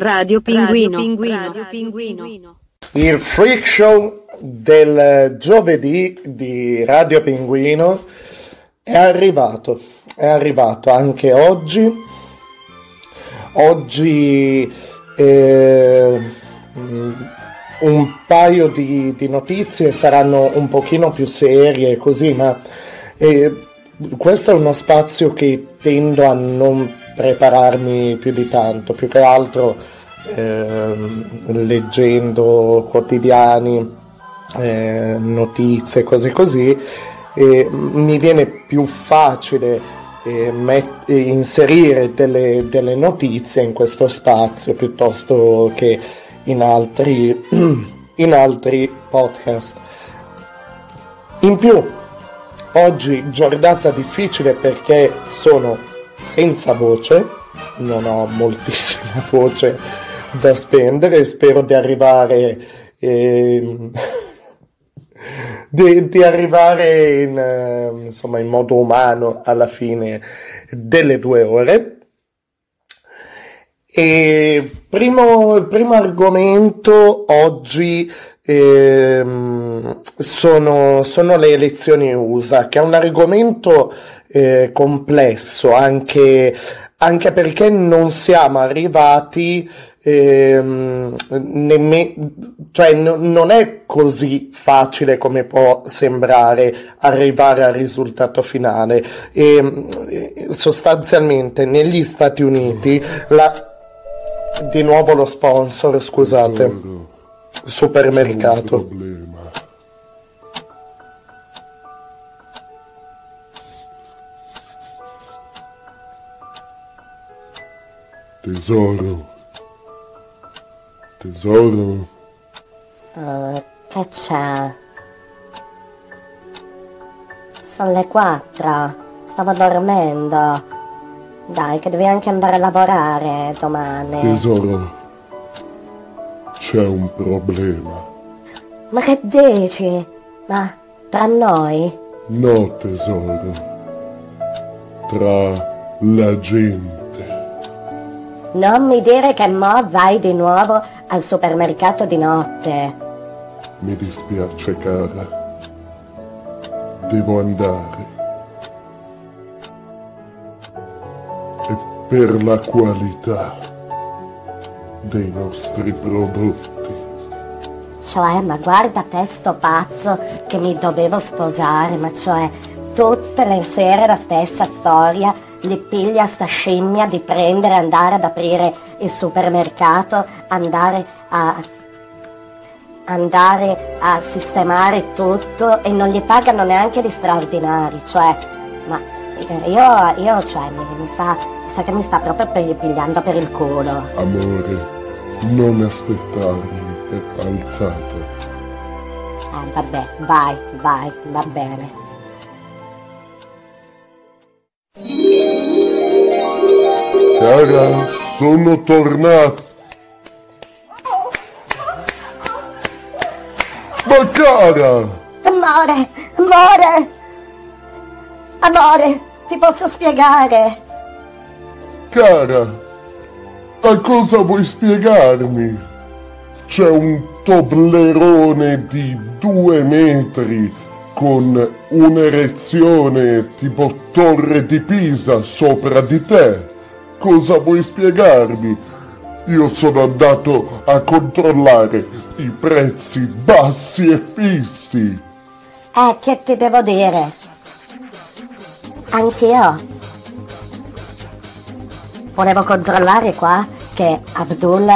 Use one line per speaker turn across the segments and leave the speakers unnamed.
Radio Pinguino. Radio Pinguino.
Il freak show del giovedì di Radio Pinguino è arrivato, è arrivato anche oggi. Oggi eh, un paio di, di, notizie saranno un pochino più serie così, ma eh, questo è uno spazio che tendo a non prepararmi più di tanto, più che altro eh, leggendo quotidiani, eh, notizie, cose così, eh, mi viene più facile eh, met- inserire delle, delle, notizie in questo spazio piuttosto che in altri, in altri podcast. In più, oggi giornata difficile perché sono senza voce, non ho moltissima voce da spendere, spero di arrivare eh, di, di, arrivare in, eh, insomma, in modo umano alla fine delle due ore. E primo, il primo argomento oggi ehm, sono, sono, le elezioni USA, che è un argomento eh, complesso anche, anche perché non siamo arrivati ehm, nemme- cioè n- non è così facile come può sembrare arrivare al risultato finale e ehm, sostanzialmente negli Stati Uniti la di nuovo lo sponsor, scusate. Supermercato.
Tesoro. Tesoro.
Uh, che c'è? Sono le quattro. Stavo dormendo. Dai, che devi anche andare a lavorare domani.
Tesoro, c'è un problema.
Ma che dici? Ma tra noi?
No, tesoro. Tra la gente.
Non mi dire che mo vai di nuovo al supermercato di notte.
Mi dispiace, cara. Devo andare. per la qualità dei nostri prodotti.
Cioè, ma guarda te sto pazzo che mi dovevo sposare, ma cioè tutte le sere la stessa storia, li piglia sta scimmia di prendere, andare ad aprire il supermercato, andare a andare a sistemare tutto e non gli pagano neanche gli straordinari, cioè, ma io, io cioè, mi, mi sa sa che mi sta proprio pigliando per il culo.
Amore, non aspettarmi, è alzato.
Ah, vabbè, vai, vai, va bene.
Cara, sono tornato. Ma cara!
Amore, amore! Amore, ti posso spiegare?
Cara, a cosa vuoi spiegarmi? C'è un toblerone di due metri con un'erezione tipo torre di Pisa sopra di te. Cosa vuoi spiegarmi? Io sono andato a controllare i prezzi bassi e fissi.
Eh, che ti devo dire? Anch'io volevo controllare qua che Abdul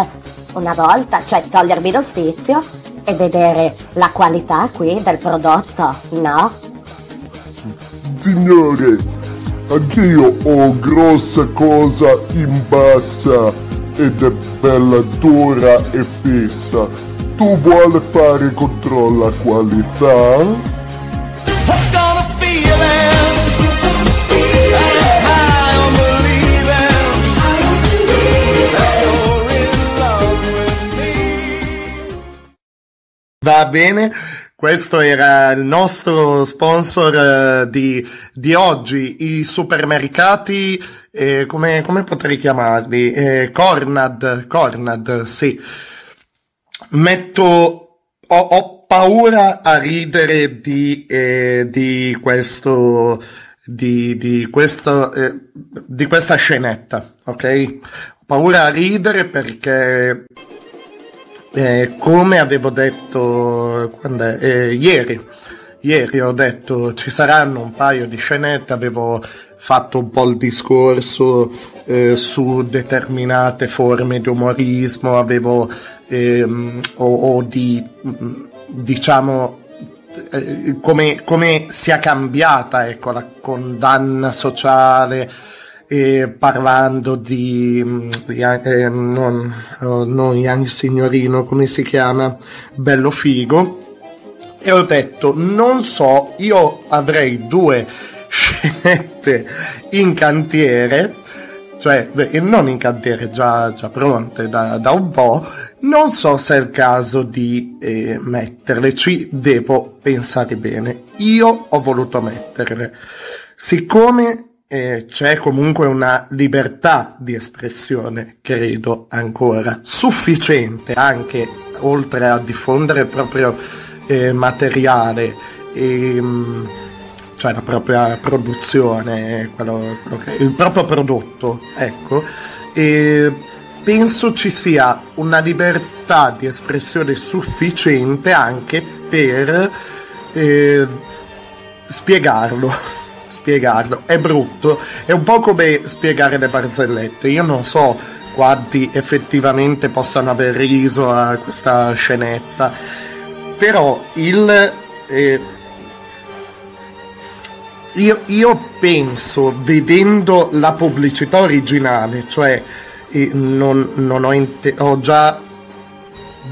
una volta, cioè togliermi lo sfizio e vedere la qualità qui del prodotto, no?
Signore, anch'io ho grossa cosa in bassa ed è bella dura e fissa. Tu vuole fare controllo qualità?
Va bene, questo era il nostro sponsor uh, di, di, oggi, i supermercati, eh, come, come, potrei chiamarli? Eh, Cornad, Cornad, sì. Metto, ho, ho paura a ridere di, eh, di questo, di, di, questo, eh, di questa scenetta, ok? Ho paura a ridere perché eh, come avevo detto eh, ieri, ieri ho detto ci saranno un paio di scenette, avevo fatto un po' il discorso eh, su determinate forme di umorismo, avevo ehm, o, o, di diciamo eh, come, come sia cambiata ecco, la condanna sociale eh, parlando di, eh, non, oh, non Young Signorino, come si chiama? Bello Figo. E ho detto, non so, io avrei due scenette in cantiere, cioè non in cantiere, già, già pronte da, da, un po', non so se è il caso di eh, metterle, ci devo pensare bene. Io ho voluto metterle. Siccome eh, c'è comunque una libertà di espressione, credo ancora, sufficiente anche oltre a diffondere il proprio eh, materiale, e, ehm, cioè la propria produzione, quello, quello che, il proprio prodotto, ecco, e penso ci sia una libertà di espressione sufficiente anche per eh, spiegarlo spiegarlo, è brutto, è un po' come spiegare le barzellette, io non so quanti effettivamente possano aver riso a questa scenetta, però il... Eh, io, io, penso, vedendo la pubblicità originale, cioè eh, non, non ho, inte- ho già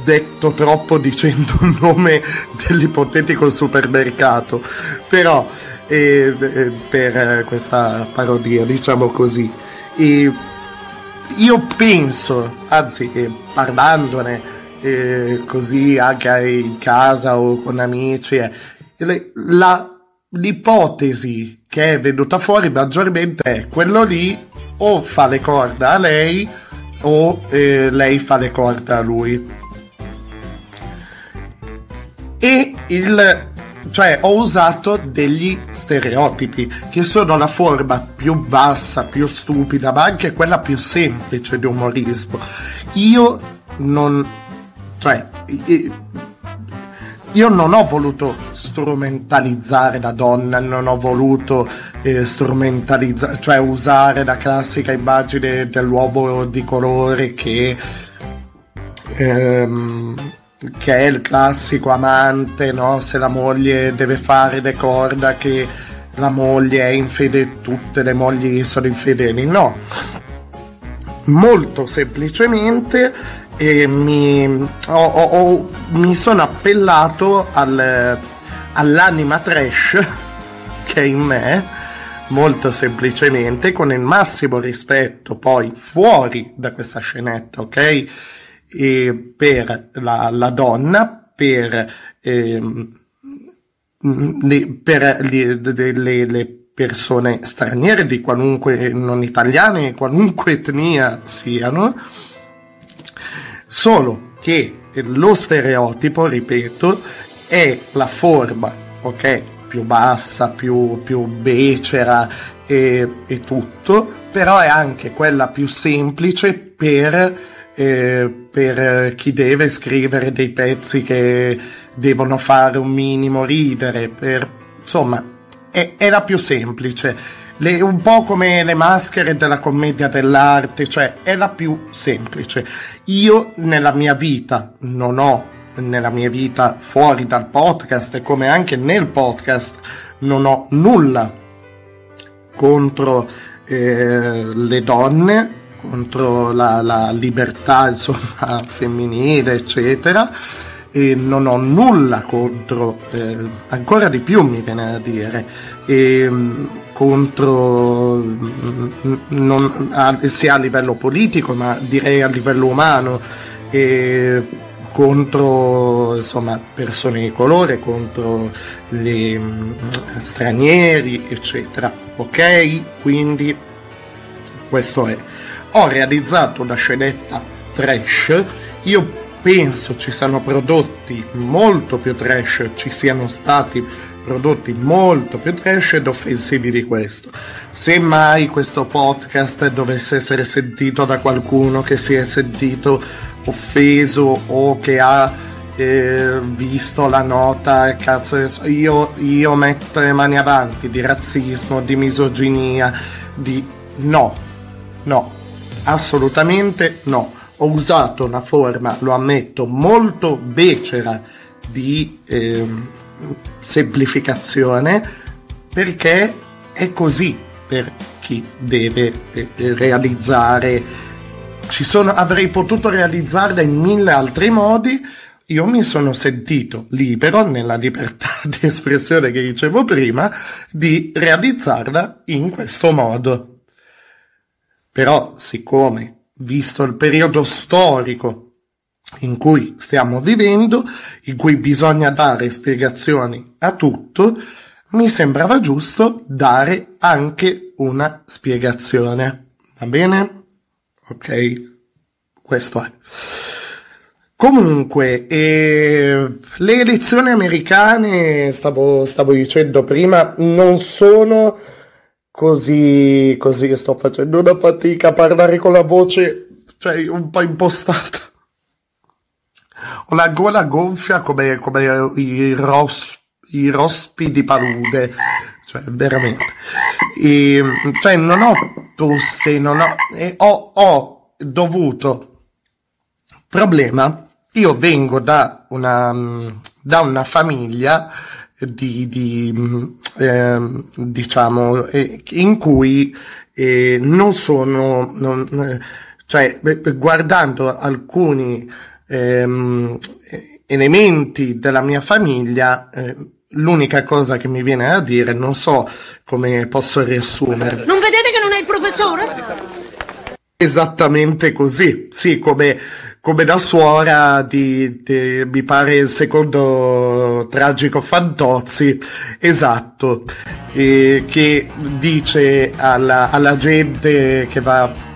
detto troppo dicendo il nome dell'ipotetico supermercato, però eh, per questa parodia, diciamo così. E io penso, anzi parlandone eh, così anche in casa o con amici, eh, la, l'ipotesi che è venuta fuori maggiormente è quello lì o fa le corda a lei o eh, lei fa le corda a lui. E il cioè ho usato degli stereotipi che sono la forma più bassa, più stupida, ma anche quella più semplice di umorismo. Io non, cioè, io non ho voluto strumentalizzare la donna, non ho voluto eh, strumentalizzare, cioè usare la classica immagine dell'uomo di colore che ehm, che è il classico amante, no? Se la moglie deve fare ricorda che la moglie è infedele, tutte le mogli sono infedeli, no. Molto semplicemente eh, mi, ho, ho, mi, sono appellato al, all'anima trash che è in me, molto semplicemente, con il massimo rispetto poi fuori da questa scenetta, ok? Eh, per la, la, donna, per, eh, le, per le, le, le, persone straniere di qualunque, non italiane, qualunque etnia siano, solo che lo stereotipo, ripeto, è la forma, ok? più bassa, più, più becera e, e tutto, però è anche quella più semplice per eh, per chi deve scrivere dei pezzi che devono fare un minimo ridere, per, insomma, è, è la più semplice. Le, un po' come le maschere della commedia dell'arte, cioè è la più semplice. Io nella mia vita non ho, nella mia vita fuori dal podcast come anche nel podcast, non ho nulla contro eh, le donne, contro la, la libertà insomma, femminile, eccetera. E non ho nulla contro, eh, ancora di più mi viene a dire, e, contro mm, non, a, sia a livello politico ma direi a livello umano. E, contro insomma, persone di colore, contro gli mh, stranieri, eccetera. Ok? Quindi questo è. Ho realizzato una scenetta trash, io penso ci siano prodotti molto più trash, ci siano stati prodotti molto più trash ed offensivi di questo. Se mai questo podcast dovesse essere sentito da qualcuno che si è sentito offeso o che ha eh, visto la nota, cazzo, io, io metto le mani avanti di razzismo, di misoginia, di no, no, assolutamente no. Ho usato una forma, lo ammetto, molto becera di eh, semplificazione perché è così per chi deve eh, realizzare. Sono, avrei potuto realizzarla in mille altri modi. Io mi sono sentito libero, nella libertà di espressione che dicevo prima, di realizzarla in questo modo. Però, siccome, visto il periodo storico in cui stiamo vivendo, in cui bisogna dare spiegazioni a tutto, mi sembrava giusto dare anche una spiegazione. Va bene? Ok? Questo è. Comunque, eh, le elezioni americane, stavo, stavo dicendo prima, non sono così, così sto facendo una fatica a parlare con la voce, cioè un po' impostata. Ho la gola gonfia come, come i, ros, i rospi di palude, cioè veramente. E, cioè non ho tosse, non ho, eh, ho, ho dovuto problema. Io vengo da una, da una famiglia di, di eh, diciamo, eh, in cui eh, non sono, non, eh, cioè guardando alcuni ehm, elementi della mia famiglia, eh, l'unica cosa che mi viene a dire, non so come posso riassumere.
Non vedete che non è il professore?
Esattamente così, sì, come, come da suora di, di, mi pare il secondo tragico Fantozzi, esatto, eh, che dice alla, alla gente che va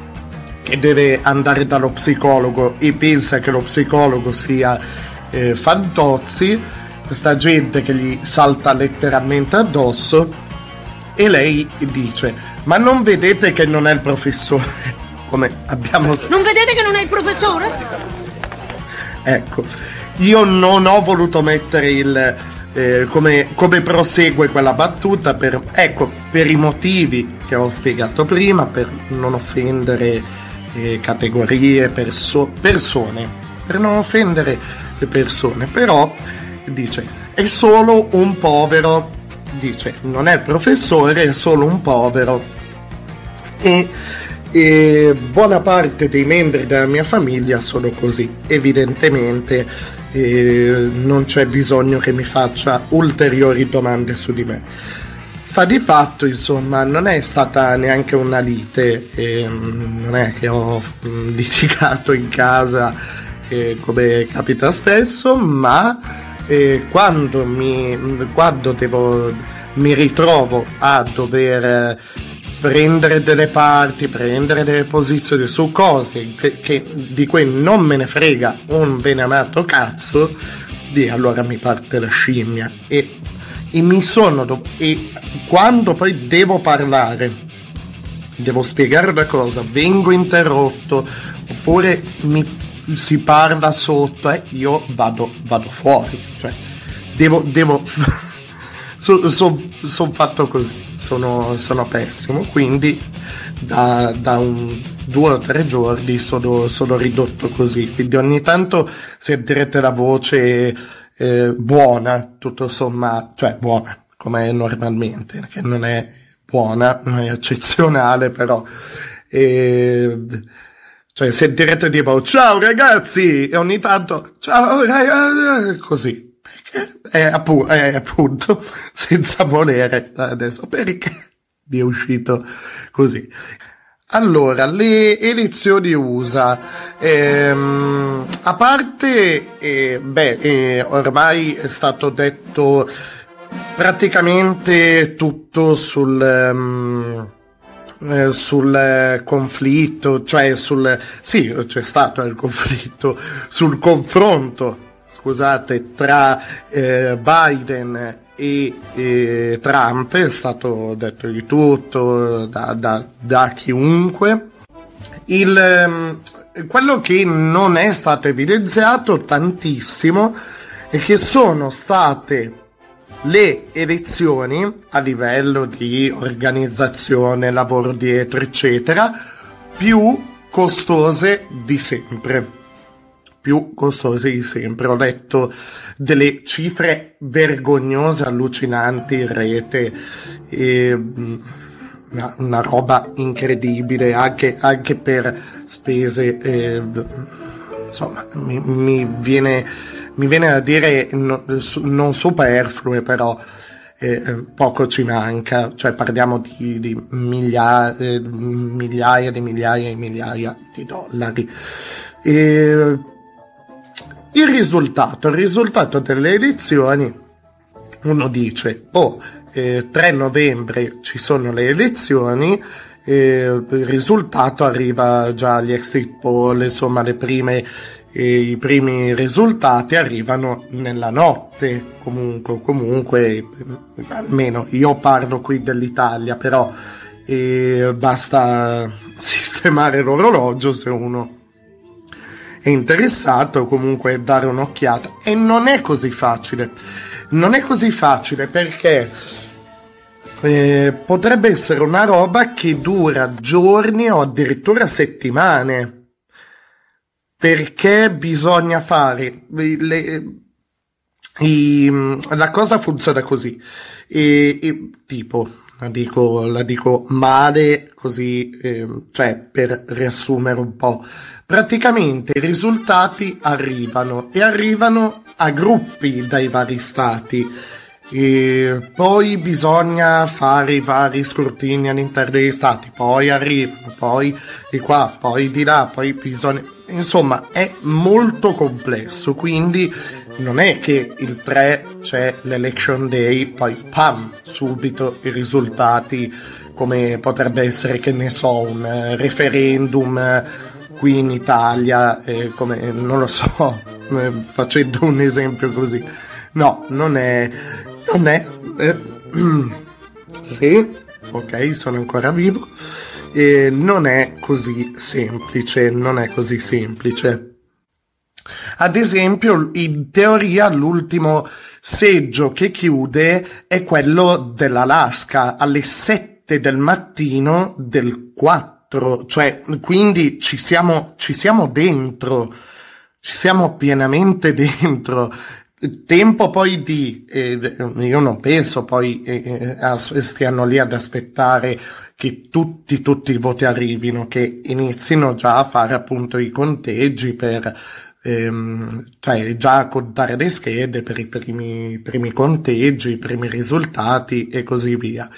che deve andare dallo psicologo e pensa che lo psicologo sia eh, Fantozzi, questa gente che gli salta letteralmente addosso e lei dice ma non vedete che non è il professore? Come abbiamo
non vedete che non è il professore?
Ecco io non ho voluto mettere il eh, come, come, prosegue quella battuta per, ecco, per i motivi che ho spiegato prima per non offendere eh, categorie, perso- persone, per non offendere le persone, però dice è solo un povero, dice non è il professore, è solo un povero e, e buona parte dei membri della mia famiglia sono così, evidentemente eh, non c'è bisogno che mi faccia ulteriori domande su di me. Sta di fatto, insomma, non è stata neanche una lite, eh, non è che ho mm, litigato in casa eh, come capita spesso, ma eh, quando, mi, quando devo, mi ritrovo a dover prendere delle parti, prendere delle posizioni su cose che, che, di cui non me ne frega un bene amato cazzo, di allora mi parte la scimmia. E e mi sono e quando poi devo parlare devo spiegare una cosa vengo interrotto oppure mi si parla sotto e eh, io vado, vado fuori. Cioè devo, devo sono son, son fatto così sono, sono pessimo quindi da, da un due o tre giorni sono, sono ridotto così. Quindi ogni tanto sentirete la voce eh, buona, tutto sommato, cioè buona come normalmente, che non è buona, non è eccezionale, però eh, cioè sentirete tipo ciao ragazzi e ogni tanto ciao ragazzi così perché? È, appu- è appunto senza volere adesso perché mi è uscito così. Allora, le elezioni USA, ehm, a parte, eh, beh, eh, ormai è stato detto praticamente tutto sul, um, eh, sul conflitto, cioè sul, sì, c'è stato il conflitto, sul confronto, scusate, tra eh, Biden e, e Trump è stato detto di tutto da, da, da chiunque. Il, ehm, quello che non è stato evidenziato tantissimo è che sono state le elezioni a livello di organizzazione, lavoro dietro, eccetera, più costose di sempre più costose di sempre. Ho letto delle cifre vergognose, allucinanti in rete. E, una, una roba incredibile anche, anche per spese eh, insomma mi, mi, viene mi viene a dire no, non superflue però eh, poco ci manca cioè parliamo di, di migliaia, eh, migliaia di migliaia e migliaia di dollari e il risultato, il risultato delle elezioni, uno dice, oh, eh, 3 novembre ci sono le elezioni, eh, il risultato arriva già agli exit poll, insomma le prime, eh, i primi risultati arrivano nella notte, comunque, comunque, almeno io parlo qui dell'Italia, però eh, basta sistemare l'orologio se uno è interessato comunque dare un'occhiata. E non è così facile. Non è così facile perché eh, potrebbe essere una roba che dura giorni o addirittura settimane. Perché bisogna fare le, i, la cosa funziona così. E, e tipo la dico, la dico male così eh, cioè per riassumere un po' praticamente i risultati arrivano e arrivano a gruppi dai vari stati. E poi bisogna fare i vari scrutini all'interno degli stati, poi arrivano, poi di qua, poi di là, poi bisogna... Insomma, è molto complesso, quindi non è che il 3 c'è l'election day, poi pam, subito i risultati, come potrebbe essere, che ne so, un referendum qui in Italia, eh, come non lo so, eh, facendo un esempio così. No, non è. Non è. Eh, sì, ok, sono ancora vivo. Non è così semplice, non è così semplice. Ad esempio, in teoria l'ultimo seggio che chiude è quello dell'Alaska alle 7 del mattino del 4 dentro, cioè, quindi ci siamo, ci siamo dentro, ci siamo pienamente dentro. Tempo poi di, eh, io non penso poi eh, eh stiano lì ad aspettare che tutti, tutti i voti arrivino, che inizino già a fare appunto i conteggi per, ehm, cioè già contare le schede per i primi, primi conteggi, i primi risultati e così via.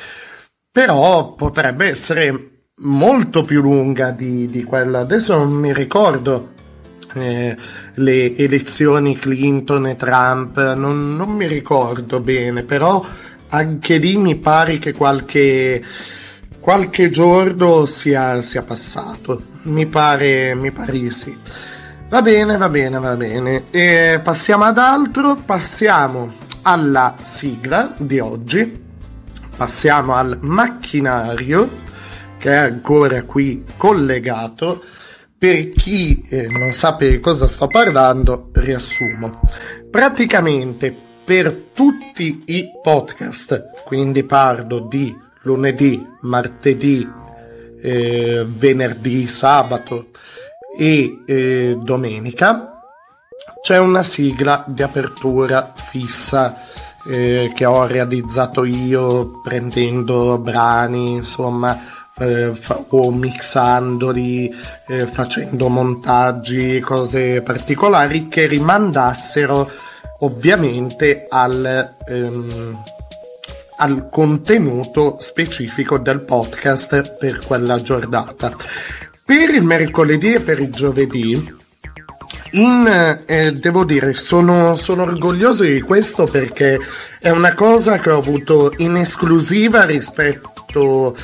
Però potrebbe essere molto più lunga di, di quella. Adesso non mi ricordo eh, le elezioni Clinton e Trump, non, non, mi ricordo bene, però anche lì mi pare che qualche, qualche giorno sia, sia passato. Mi pare, mi pare sì. Va bene, va bene, va bene. E passiamo ad altro, passiamo alla sigla di oggi, passiamo al macchinario che è ancora qui collegato. Per chi eh, non sa per cosa sto parlando, riassumo. Praticamente per tutti i podcast, quindi parlo di lunedì, martedì, eh, venerdì, sabato e eh, domenica, c'è una sigla di apertura fissa eh, che ho realizzato io prendendo brani, insomma, eh, fa- o mixandoli, eh, facendo montaggi, cose particolari che rimandassero ovviamente al, ehm, al contenuto specifico del podcast per quella giornata. Per il mercoledì e per il giovedì in, eh, devo dire, sono, sono, orgoglioso di questo perché è una cosa che ho avuto in esclusiva rispetto,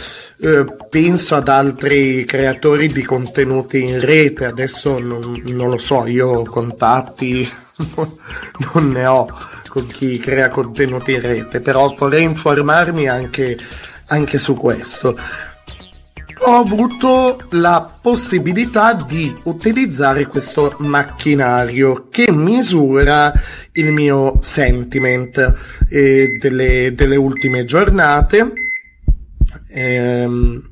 eh, penso, ad altri creatori di contenuti in rete. Adesso non, non lo so, io contatti non ne ho con chi crea contenuti in rete, però vorrei informarmi anche, anche su questo ho avuto la possibilità di utilizzare questo macchinario che misura il mio sentiment eh, delle, delle, ultime giornate ehm,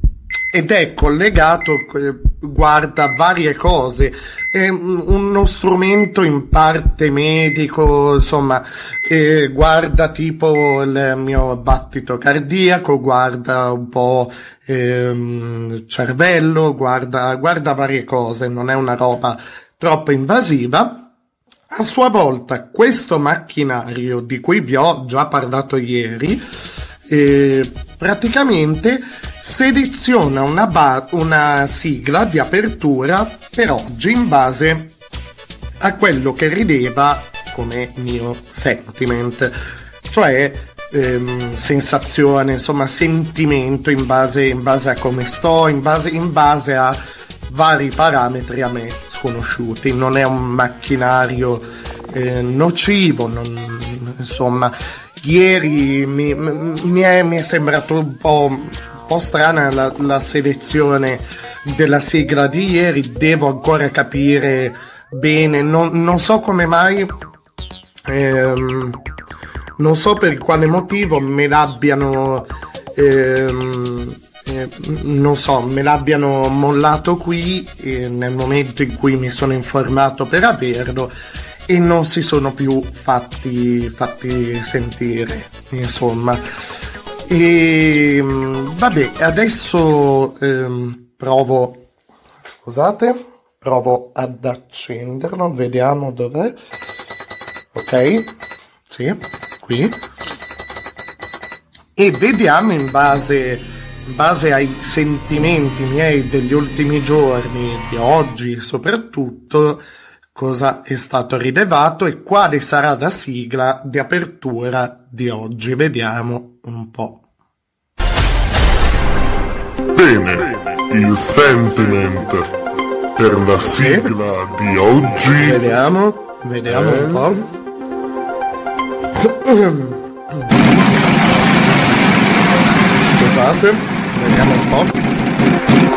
ed è collegato, eh, guarda varie cose, è uno strumento in parte medico, insomma, eh, guarda tipo il mio battito cardiaco, guarda un po' ehm, cervello, guarda, guarda varie cose, non è una roba troppo invasiva. A sua volta questo macchinario di cui vi ho già parlato ieri, eh, praticamente seleziona una, ba- una sigla di apertura per oggi in base a quello che rileva come mio sentiment, cioè ehm, sensazione, insomma sentimento in base, in base, a come sto, in base, in base a vari parametri a me sconosciuti. Non è un macchinario eh, nocivo, non, insomma, ieri mi, mi, è, mi, è, sembrato un po', un po strana la, la selezione della sigla di ieri, devo ancora capire bene, non, non so come mai. Ehm, non so per quale motivo me l'abbiano ehm, eh, non so me l'abbiano mollato qui eh, nel momento in cui mi sono informato per averlo e non si sono più fatti, fatti sentire insomma. E vabbè adesso ehm, provo scusate provo ad accenderlo vediamo dov'è. Ok sì qui. E vediamo in base, in base ai sentimenti miei degli ultimi giorni, di oggi soprattutto, cosa è stato rilevato e quale sarà la sigla di apertura di oggi. Vediamo un po'.
Bene, il sentiment per la sigla sì. di oggi.
Vediamo, vediamo eh. un po'. Scusate, vediamo un po'.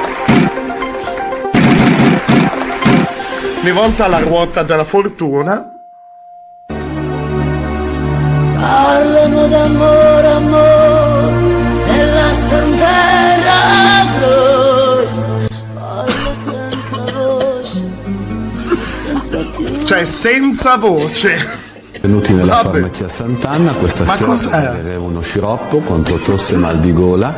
Mi volta la ruota della fortuna.
Parlano d'amore, amore, e la terra croce. Parlo senza voce, senza più.
Cioè, senza voce.
Venuti nella Vabbè. farmacia Sant'Anna, questa Ma sera cos'è? uno sciroppo contro tosse e mal di gola,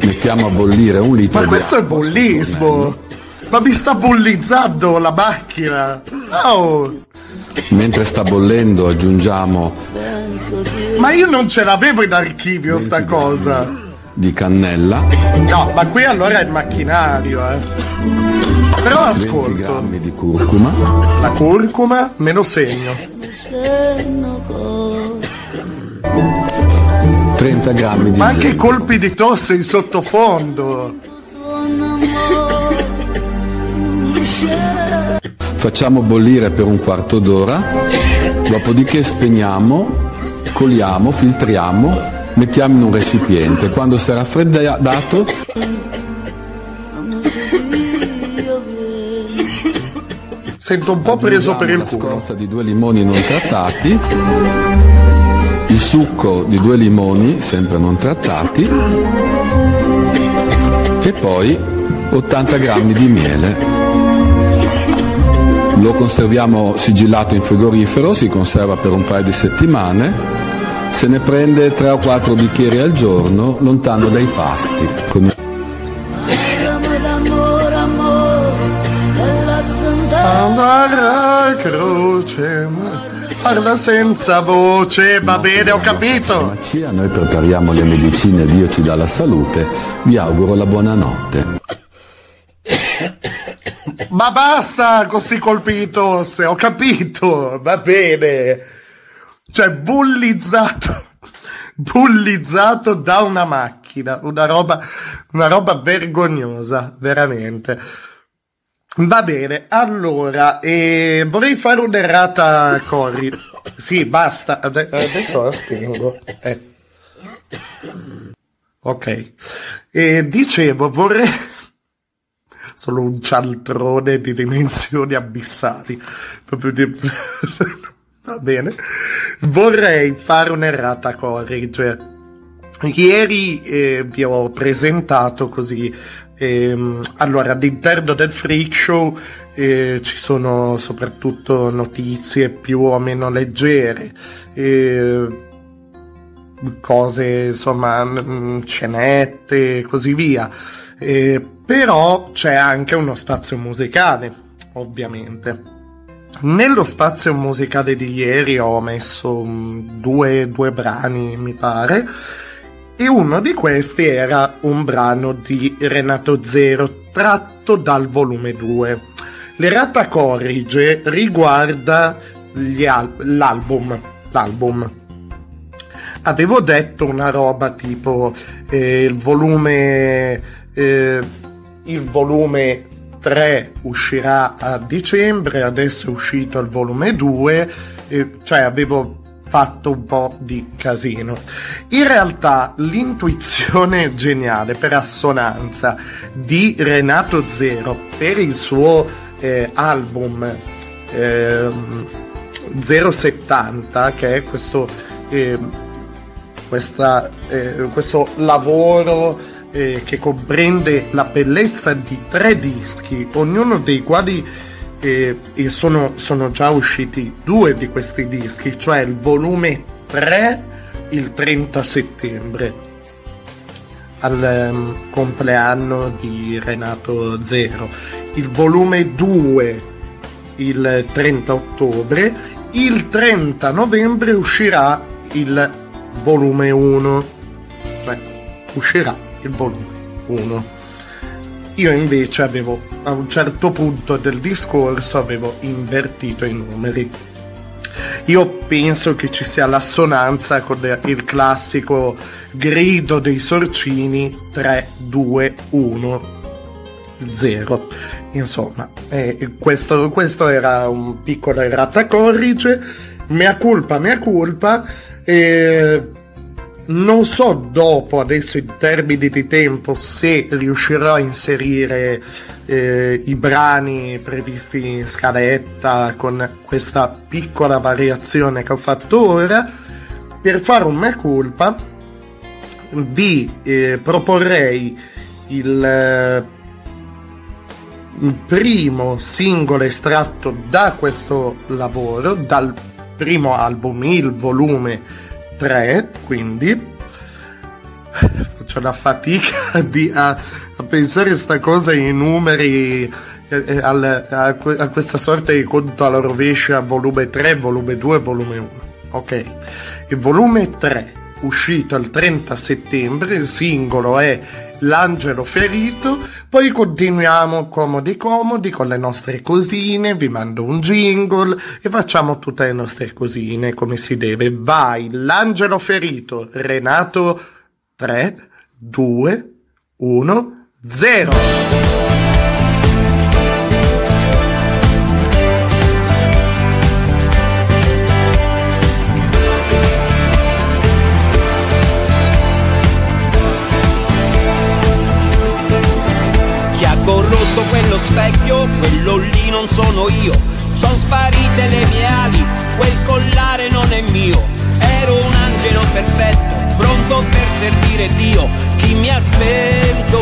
mettiamo a bollire un litro
Ma questo è bullismo! Ma mi sta bullizzando la macchina! Oh.
Mentre sta bollendo aggiungiamo...
Ma io non ce l'avevo in archivio sta cosa!
Di cannella.
No, ma qui allora è il macchinario, eh. Però ascolto. 20
grammi di curcuma.
La curcuma me lo segno.
30 grammi di
Ma anche zecco. colpi di tosse in sottofondo.
Facciamo bollire per un quarto d'ora, dopodiché spegniamo, coliamo, filtriamo, mettiamo in un recipiente. Quando si è raffreddato
Sento un po' preso per il culo.
La scorza di due limoni non trattati, il succo di due limoni, sempre non trattati, e poi 80 grammi di miele. Lo conserviamo sigillato in frigorifero, si conserva per un paio di settimane. Se ne prende 3 o 4 bicchieri al giorno, lontano dai pasti. Con
croce parla senza voce, va bene, ho capito.
Noi prepariamo le medicine, Dio ci dà la salute. Vi auguro la buonanotte.
Ma basta con sti colpi tosse, ho capito, va bene. Cioè, bullizzato, bullizzato da una macchina, una roba, una roba vergognosa, veramente. Va bene, allora, eh, vorrei fare un'errata Corri. Sì, basta, adesso la spengo. Eh. Ok. E dicevo, vorrei... Sono un cialtrone di dimensioni abissali. Proprio di... Va bene. Vorrei fare un'errata corrige. Ieri eh, vi ho presentato così Ehm, allora, all'interno del freak show eh, ci sono soprattutto notizie più o meno leggere, eh, cose insomma, mm, scenette e così via. Eh, però c'è anche uno spazio musicale, ovviamente. Nello spazio musicale di ieri ho messo um, due, due brani, mi pare e uno di questi era un brano di Renato Zero tratto dal volume 2. L'errata corrige riguarda al- l'album, l'album. Avevo detto una roba tipo eh, il volume eh, il volume 3 uscirà a dicembre, adesso è uscito il volume 2, eh, cioè avevo fatto un po' di casino. In realtà l'intuizione geniale per assonanza di Renato Zero per il suo eh, album eh, 070, che è questo, eh, questa, questo lavoro eh, che comprende la bellezza di tre dischi, ognuno dei quali e, e sono, sono, già usciti due di questi dischi, cioè il volume 3 il 30 settembre al um, compleanno di Renato Zero, il volume 2 il 30 ottobre, il 30 novembre uscirà il volume 1, cioè uscirà il volume 1. Io invece avevo, a un certo punto del discorso, avevo invertito i numeri. Io penso che ci sia l'assonanza con il classico grido dei sorcini 3, 2, 1, 0. Insomma, eh, questo, questo, era un piccolo errata corrige. Mea culpa, mea culpa. Eh, non so dopo, adesso in termini di tempo, se riuscirò a inserire eh, i brani previsti in scaletta con questa piccola variazione che ho fatto ora. Per fare un mea culpa, vi eh, proporrei il, eh, il primo singolo estratto da questo lavoro, dal primo album, il volume 3, quindi faccio la fatica di, a, a pensare questa cosa in numeri eh, al, a, a, questa sorta di conto alla rovescia volume 3, volume 2, volume 1. Ok, il volume 3 uscito il 30 settembre, il singolo è L'angelo ferito, poi continuiamo comodi comodi con le nostre cosine, vi mando un jingle e facciamo tutte le nostre cosine come si deve. Vai, l'angelo ferito, Renato 3, 2, 1, 0.
Sono io. Sono sparite le mie ali, quel collare non è mio. Ero un angelo perfetto, pronto per servire Dio. Chi mi ha spento?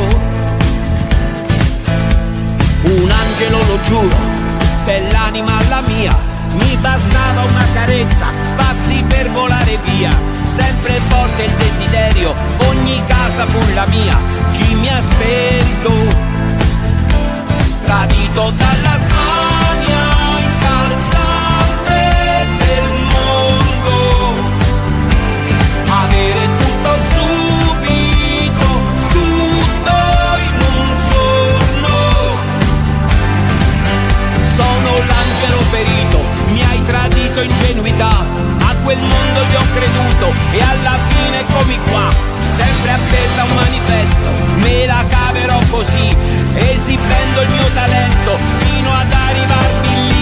Un angelo lo giuro, bell'anima la mia. Mi bastava una carezza, spazi per volare via. Sempre forte il desiderio, ogni casa fu la mia. Chi mi ha spento? tradito dalla Spagna avuto ingenuità, a quel mondo gli ho creduto e alla fine eccomi qua, sempre appesa un manifesto, me la caverò così, esibendo il mio talento fino ad arrivarmi lì.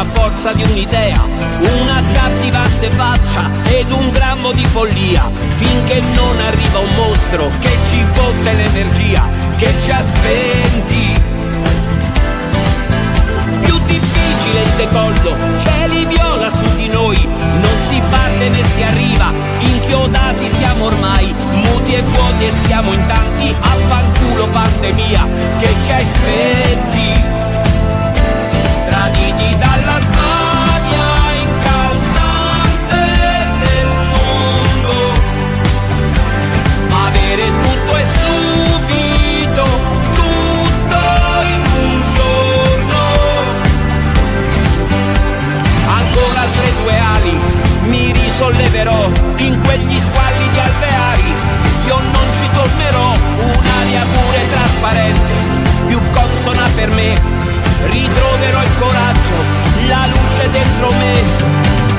La forza di un'idea, una cattivante faccia ed un grammo di follia, finché non arriva un mostro che ci fotte l'energia, che ci ha spenti. Più difficile il decollo, cieli viola su di noi, non si parte né si arriva, inchiodati siamo ormai, muti e vuoti e siamo in tanti, affanculo pandemia, che ci hai spenti traditi dalla smania incalzante del mondo. Avere tutto è subito, tutto in un giorno. Ancora altre due ali, mi risolleverò in quegli squalli di alveari. Io non ci tornerò, un'aria pure trasparente, più consona per me ritroverò il coraggio, la luce dentro me.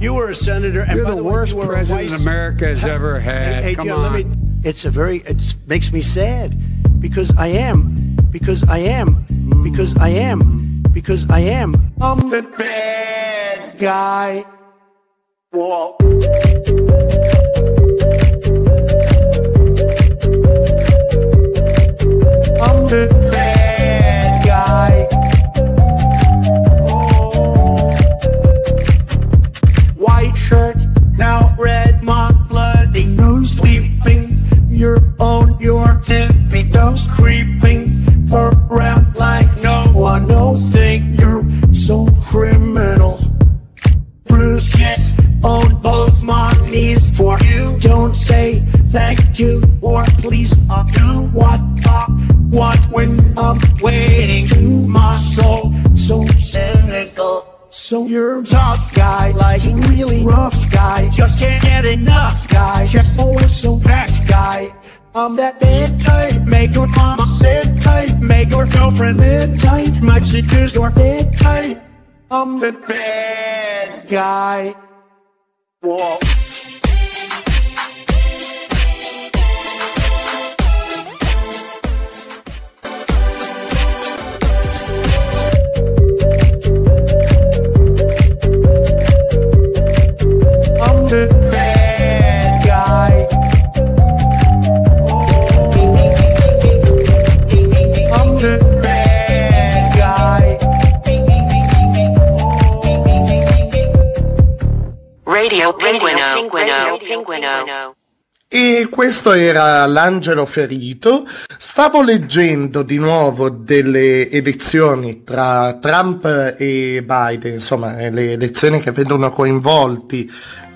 You were a senator, and
You're
by
the
the way,
worst
you were
president
vice-
America has ever had.
Hey,
Come
Joe,
on.
me. It's a very. It makes me sad because I am, because I am, because I am, because I am. I'm the bad guy. Whoa. I'm the bad guy. Tippy toes, creeping around like no one knows. Think you're so criminal. Bruises on both my knees for you. Don't say thank you or please. I'll do what I want when I'm waiting to my soul. So cynical. So you're a tough guy, like a really rough guy. Just can't get enough guy. Just always so bad guy on that bed tight. Make your mama sit tight. Make your girlfriend mid tight. Might she choose your bed tight? I'm the bad guy. Whoa. I'm um, the
Radio Pinguino. Pinguino. Pinguino.
E questo era l'angelo ferito. Stavo leggendo di nuovo delle elezioni tra Trump e Biden, insomma, le elezioni che vedono coinvolti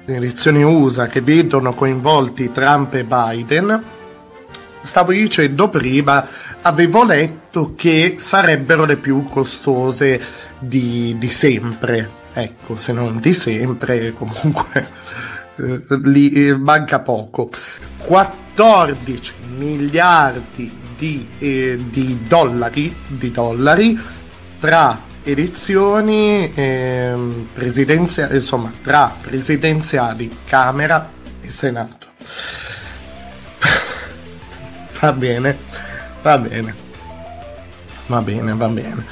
elezioni USA che vedono coinvolti Trump e Biden, stavo dicendo prima, avevo letto che sarebbero le più costose di, di sempre. Ecco, se non di sempre, comunque eh, lì eh, manca poco. 14 miliardi di, eh, di dollari, di dollari tra elezioni eh, presidenziali, insomma, tra presidenziali, Camera e Senato. va bene, va bene, va bene, va bene.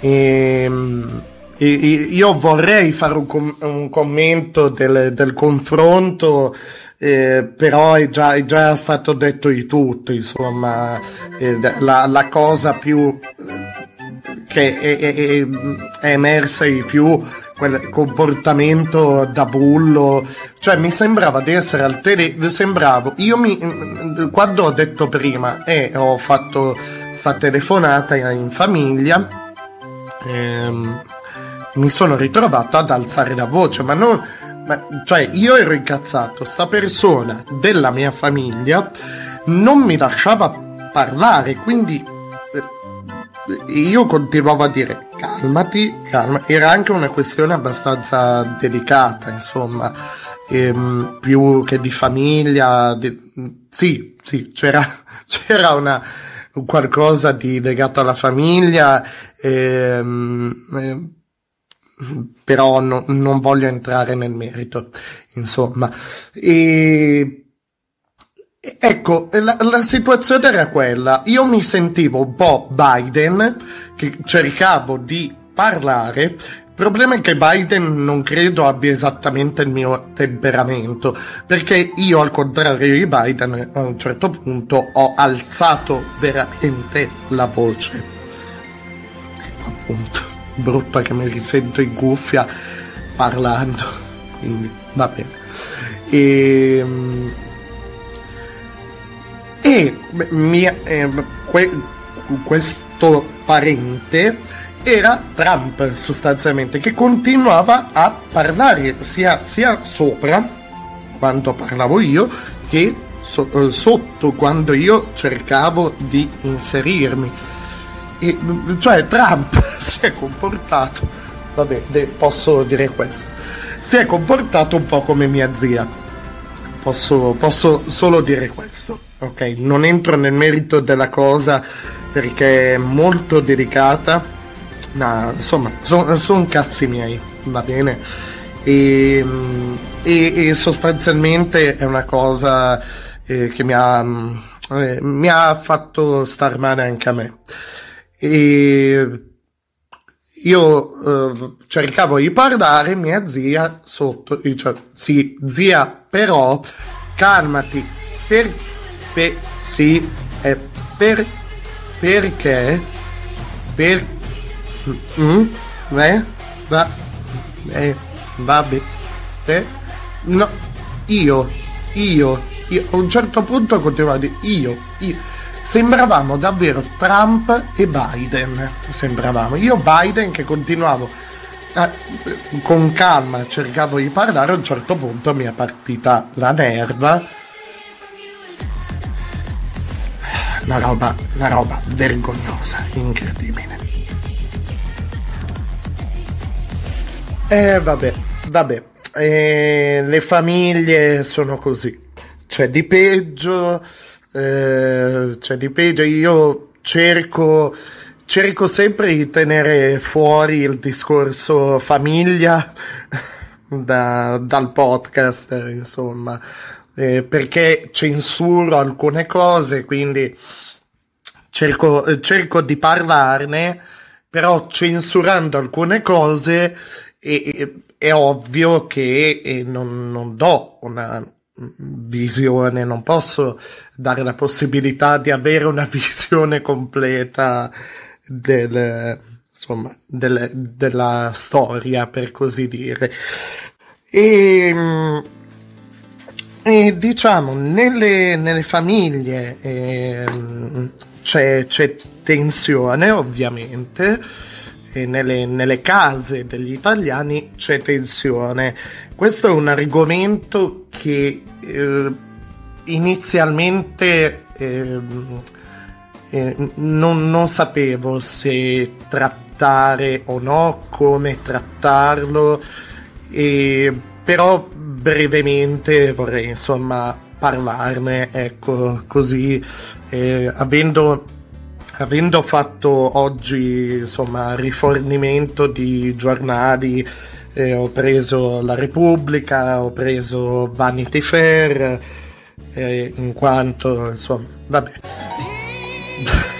Ehm, io vorrei fare un, com- un commento del, del confronto eh, però è già, è già, stato detto di tutto, insomma, eh, la, la, cosa più che è, è, è, emersa di più quel comportamento da bullo, cioè mi sembrava di essere al tele, sembravo, io mi, quando ho detto prima e eh, ho fatto sta telefonata in famiglia, ehm, mi sono ritrovato ad alzare la voce, ma non ma, cioè, io ero incazzato, sta persona della mia famiglia non mi lasciava parlare, quindi eh, io continuavo a dire calmati, calma. Era anche una questione abbastanza delicata, insomma, ehm, più che di famiglia. Di... Sì, sì, c'era, c'era una, qualcosa di legato alla famiglia. Ehm, eh, però no, non voglio entrare nel merito, insomma. E, ecco, la, la, situazione era quella, io mi sentivo un po' Biden, che cercavo di parlare, il problema è che Biden non credo abbia esattamente il mio temperamento, perché io al contrario di Biden a un certo punto ho alzato veramente la voce. Ecco appunto brutta che mi risento in cuffia parlando, quindi va bene. E, ehm, e mia, eh, que, questo parente era Trump sostanzialmente che continuava a parlare sia, sia sopra quando parlavo io che so, eh, sotto quando io cercavo di inserirmi e, cioè Trump si è comportato, vabbè, posso dire questo, si è comportato un po' come mia zia. Posso, posso solo dire questo, ok? Non entro nel merito della cosa perché è molto delicata, ma insomma, sono son cazzi miei, va bene? E, e, e sostanzialmente è una cosa eh, che mi ha, eh, mi ha fatto star male anche a me. E io eh, cercavo di parlare, mia zia sotto, dice, sì, zia, però calmati, per, per sì, è per, perché, per, mm, eh, va, eh, vabbè, eh, no, io, io, io, a un certo punto continuavo a dire io, io, Sembravamo davvero Trump e Biden. Sembravamo. Io Biden che continuavo a, con calma, cercavo di parlare, a un certo punto mi è partita la nerva. Una roba, una roba vergognosa, incredibile. Eh, vabbè, vabbè. Eh, le famiglie sono così. C'è di peggio eh, cioè di peggio io cerco cerco sempre di tenere fuori il discorso famiglia da, dal podcast insomma. Eh, perché censuro alcune cose quindi cerco, cerco di parlarne però censurando alcune cose è, è ovvio che eh, non, non do una visione, non posso dare la possibilità di avere una visione completa del, insomma, del, della storia, per così dire. E, e diciamo, nelle, nelle famiglie eh, c'è, c'è tensione, ovviamente. E nelle, nelle, case degli italiani c'è tensione. Questo è un argomento che eh, inizialmente eh, eh, non, non, sapevo se trattare o no, come trattarlo, però brevemente vorrei insomma parlarne, ecco, così eh, avendo avendo fatto oggi insomma rifornimento di giornali eh, ho preso La Repubblica ho preso Vanity Fair eh, in quanto insomma vabbè.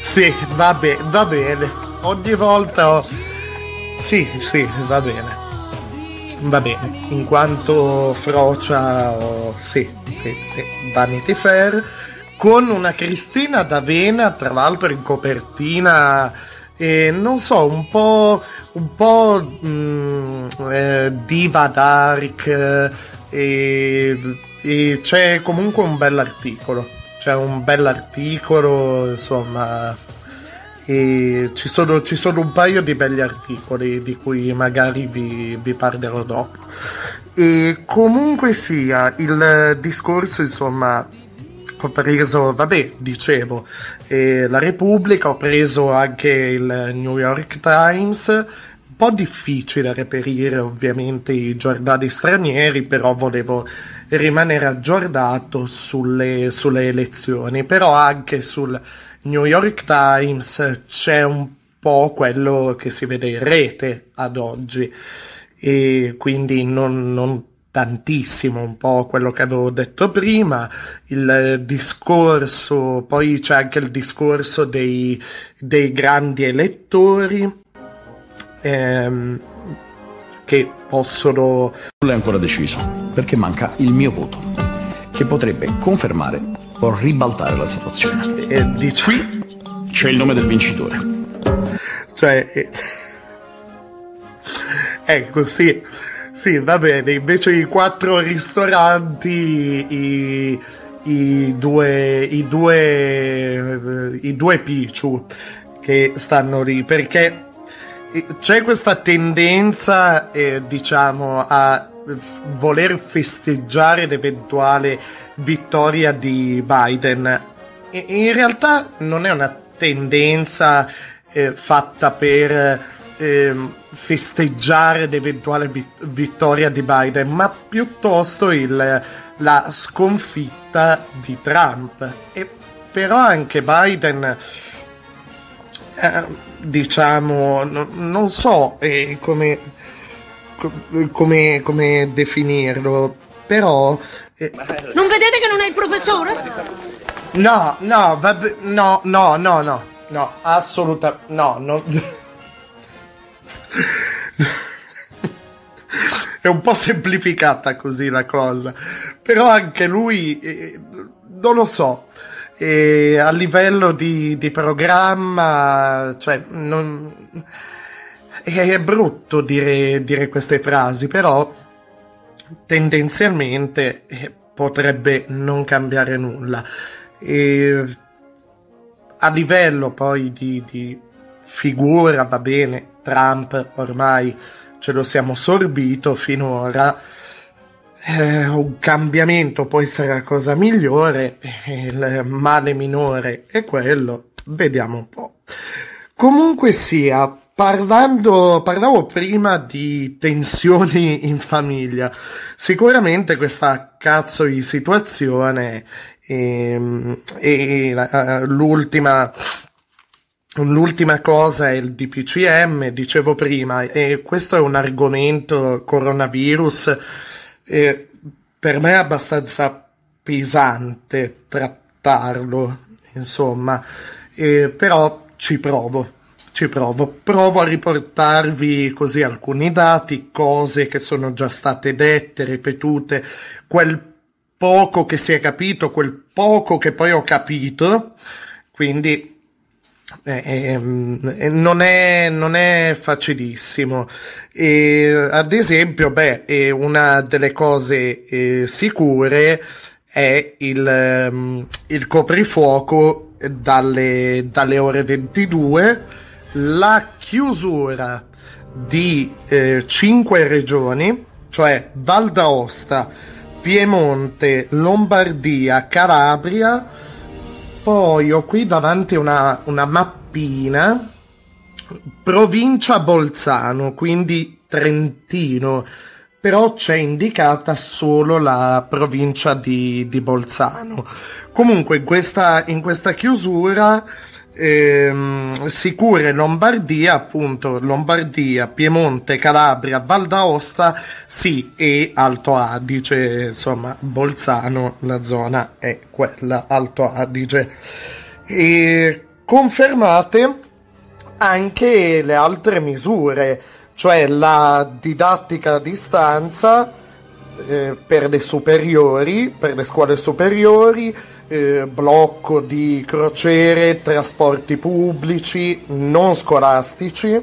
Sì vabbè va bene. Ogni volta ho... sì sì va bene. Va bene. In quanto frocia ho... sì sì sì. Vanity Fair con una Cristina D'Avena, tra l'altro in copertina, eh, non so, un po', un po' mh, mm, eh, diva dark, eh, e c'è comunque un bell'articolo, c'è un bell'articolo, insomma, e ci sono, ci sono un paio di belli articoli di cui magari vi, vi parlerò dopo. E comunque sia, il discorso, insomma, ho preso, vabbè, dicevo, eh, la Repubblica, ho preso anche il New York Times, un po' difficile reperire ovviamente i giornali stranieri, però volevo rimanere aggiornato sulle, sulle elezioni, però anche sul New York Times c'è un po' quello che si vede in rete ad oggi. E quindi non, non tantissimo, un po' quello che avevo detto prima, il discorso, poi c'è anche il discorso dei, dei grandi elettori ehm, che possono...
Non è ancora deciso, perché manca il mio voto, che potrebbe confermare o ribaltare la situazione.
E dici...
Qui c'è il nome del vincitore.
Cioè... Eh, ecco, sì sì, va bene, invece i quattro ristoranti, i, i due, i due, i due Pichu che stanno lì, perché c'è questa tendenza, eh, diciamo, a voler festeggiare l'eventuale vittoria di Biden. In realtà non è una tendenza eh, fatta per eh, festeggiare l'eventuale vittoria di Biden, ma piuttosto il, la sconfitta di Trump. E però anche Biden, eh, diciamo, no, non so eh, come, come, come, definirlo, però...
Eh, non vedete che non è il professore?
No, no, vabbè, no, no, no, no, no, assolutamente, no, no. È un po' semplificata così la cosa, però anche lui, eh, non lo so, eh, a livello di, di programma, cioè, non, è brutto dire, dire, queste frasi, però tendenzialmente eh, potrebbe non cambiare nulla. E a livello poi di, di figura va bene, Trump ormai ce lo siamo sorbito finora. Eh, un cambiamento può essere la cosa migliore, il male minore è quello, vediamo un po'. Comunque sia, parlando, parlavo prima di tensioni in famiglia, sicuramente questa cazzo di situazione e, e l'ultima L'ultima cosa è il DPCM, dicevo prima, e questo è un argomento coronavirus eh, per me è abbastanza pesante trattarlo, insomma, eh, però ci provo, ci provo, provo a riportarvi così alcuni dati, cose che sono già state dette, ripetute, quel poco che si è capito, quel poco che poi ho capito, quindi eh, ehm, eh, non, è, non, è, facilissimo. E, ad esempio, beh, eh, una delle cose eh, sicure è il, um, il coprifuoco dalle, dalle ore 22 la chiusura di eh, cinque regioni, cioè Val d'Aosta, Piemonte, Lombardia, Calabria, poi ho qui davanti una, una mappina, provincia Bolzano, quindi Trentino, però c'è indicata solo la provincia di, di Bolzano. Comunque questa, in questa chiusura ehm, sicure Lombardia, appunto Lombardia, Piemonte, Calabria, Val d'Aosta, sì, e Alto Adige, insomma, Bolzano, la zona è quella, Alto Adige. E confermate anche le altre misure, cioè la didattica a distanza eh, per le superiori, per le scuole superiori, eh, blocco di crociere, trasporti pubblici non scolastici,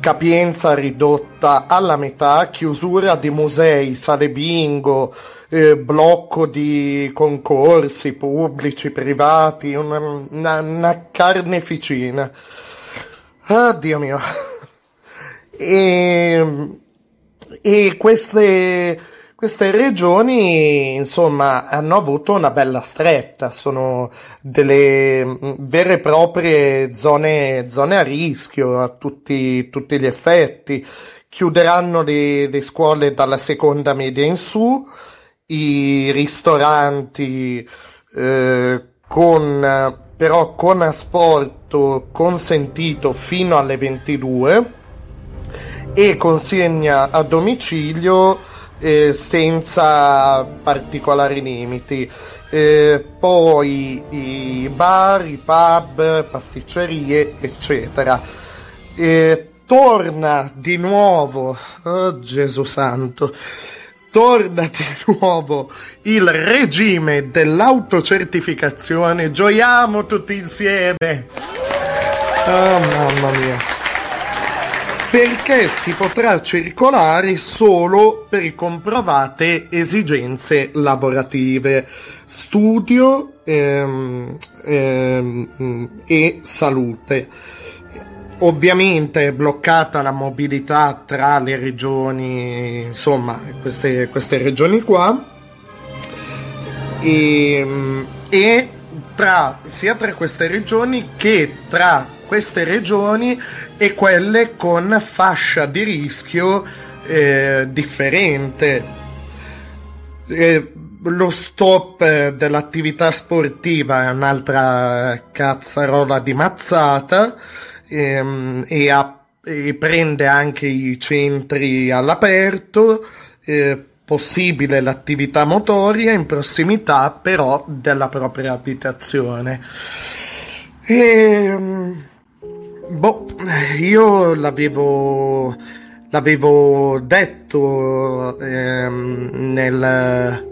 capienza ridotta alla metà, chiusura di musei, sale bingo, eh, blocco di concorsi pubblici, privati, una, una, una carneficina. Ah, Dio mio. E, e queste queste regioni, insomma, hanno avuto una bella stretta, sono delle mm, vere e proprie zone, zone a rischio a tutti, tutti gli effetti. Chiuderanno le, le scuole dalla seconda media in su, i ristoranti eh, con però con asporto consentito fino alle 22 e consegna a domicilio eh, senza particolari limiti. Eh, poi i bar, i pub, pasticcerie, eccetera. Eh, torna di nuovo, oh Gesù Santo, torna di nuovo il regime dell'autocertificazione. Gioiamo tutti insieme. Oh mamma mia perché si potrà circolare solo per comprovate esigenze lavorative, studio ehm, ehm, e salute. Ovviamente è bloccata la mobilità tra le regioni, insomma, queste, queste regioni qua, e, ehm, e tra, sia tra queste regioni che tra queste regioni e quelle con fascia di rischio eh, differente. Eh, lo stop dell'attività sportiva è un'altra cazzarola di mazzata ehm, e, a, e, prende anche i centri all'aperto. Eh, possibile l'attività motoria in prossimità però della propria abitazione. E, ehm, Boh, io l'avevo, l'avevo detto ehm, nel,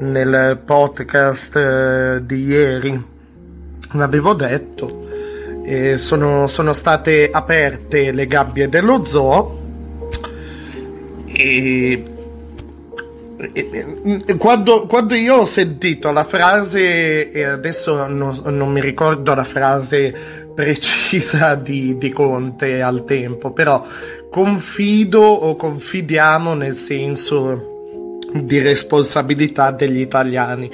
nel podcast eh, di ieri, l'avevo detto, eh, sono, sono state aperte le gabbie dello zoo e quando, quando, io ho sentito la frase, e adesso non, non mi ricordo la frase precisa di, di, Conte al tempo, però confido o confidiamo nel senso di responsabilità degli italiani.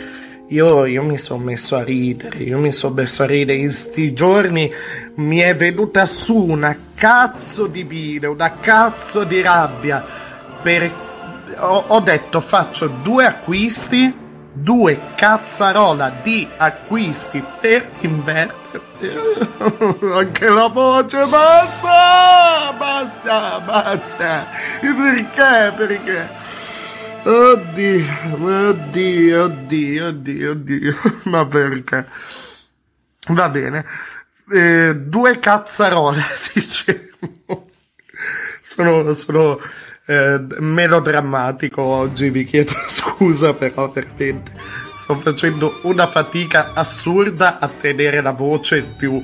Io, io mi sono messo a ridere, io mi sono messo a ridere in sti giorni, mi è venuta su una cazzo di bile, una cazzo di rabbia, perché ho, ho detto faccio due acquisti, due cazzarola di acquisti per l'inverno Anche la voce, basta! Basta, basta! Perché? Perché? Oddio, oddio, oddio, oddio, oddio, ma perché? Va bene. Eh, due cazzarole, dicevo. Sono, sono eh, melodrammatico oggi, vi chiedo scusa però veramente sto facendo una fatica assurda a tenere la voce più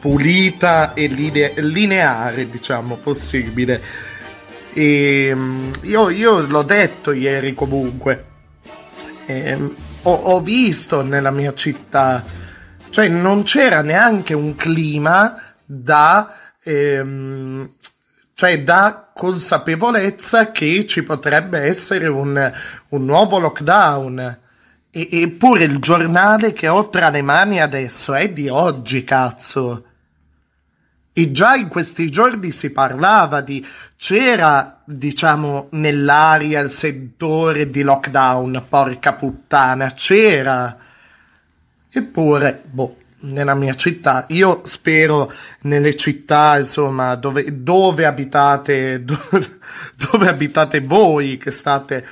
pulita e linea- lineare, diciamo, possibile. E ehm, io, io l'ho detto ieri comunque, e, ehm, ho, ho visto nella mia città cioè non c'era neanche un clima da, ehm, cioè da consapevolezza che ci potrebbe essere un, un nuovo lockdown. E, eppure il giornale che ho tra le mani adesso è di oggi, cazzo. E già in questi giorni si parlava di, c'era, diciamo, nell'aria il settore di lockdown, porca puttana, c'era. Eppure, boh, nella mia città, io spero nelle città, insomma, dove, dove abitate, dove, dove, abitate voi che state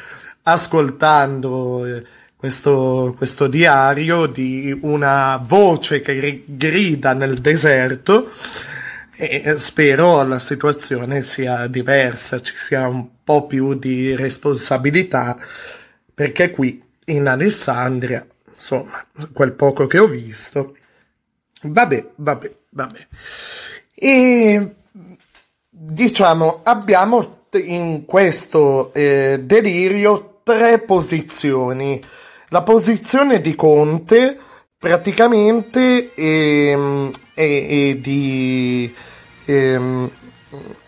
ascoltando eh, questo, questo diario di una voce che grida nel deserto e spero la situazione sia diversa, ci sia un po' più di responsabilità, perché qui in Alessandria insomma, quel poco che ho visto. Vabbè, vabbè, vabbè. E diciamo, abbiamo in questo eh, delirio tre posizioni. La posizione di Conte praticamente è, è, è di, è,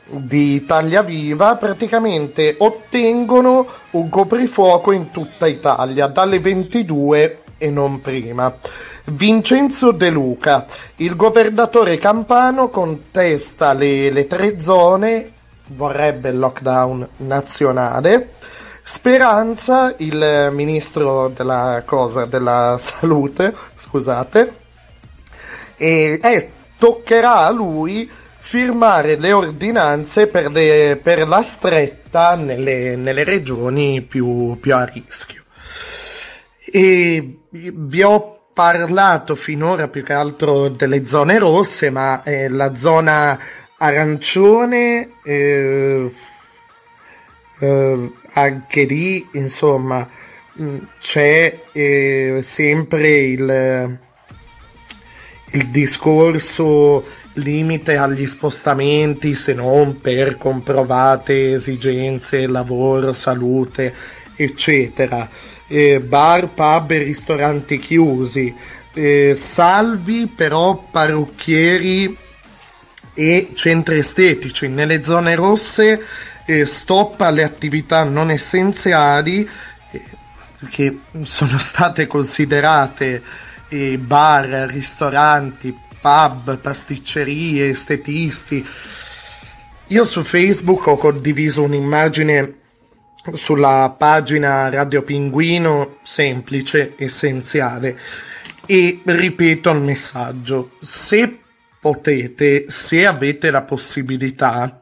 di Italia Viva praticamente ottengono un coprifuoco in tutta Italia dalle 22 e non prima. Vincenzo De Luca, il governatore campano, contesta le, le tre zone, vorrebbe il lockdown nazionale. Speranza, il ministro della cosa della salute, scusate, e eh, toccherà a lui firmare le ordinanze per, le, per la stretta nelle, nelle regioni più, più a rischio. E vi ho parlato finora più che altro delle zone rosse, ma eh, la zona arancione eh, eh, anche lì, insomma, mm, c'è eh, sempre il, il discorso limite agli spostamenti se non per comprovate esigenze, lavoro, salute, eccetera eh, bar, pub e ristoranti chiusi, eh, salvi però parrucchieri e centri estetici. Nelle zone rosse eh, stop alle attività non essenziali eh, che sono state considerate eh, bar, ristoranti, pub, pasticcerie, estetisti. Io su Facebook ho condiviso un'immagine sulla pagina Radio Pinguino semplice, essenziale. E ripeto il messaggio, se potete, se avete la possibilità,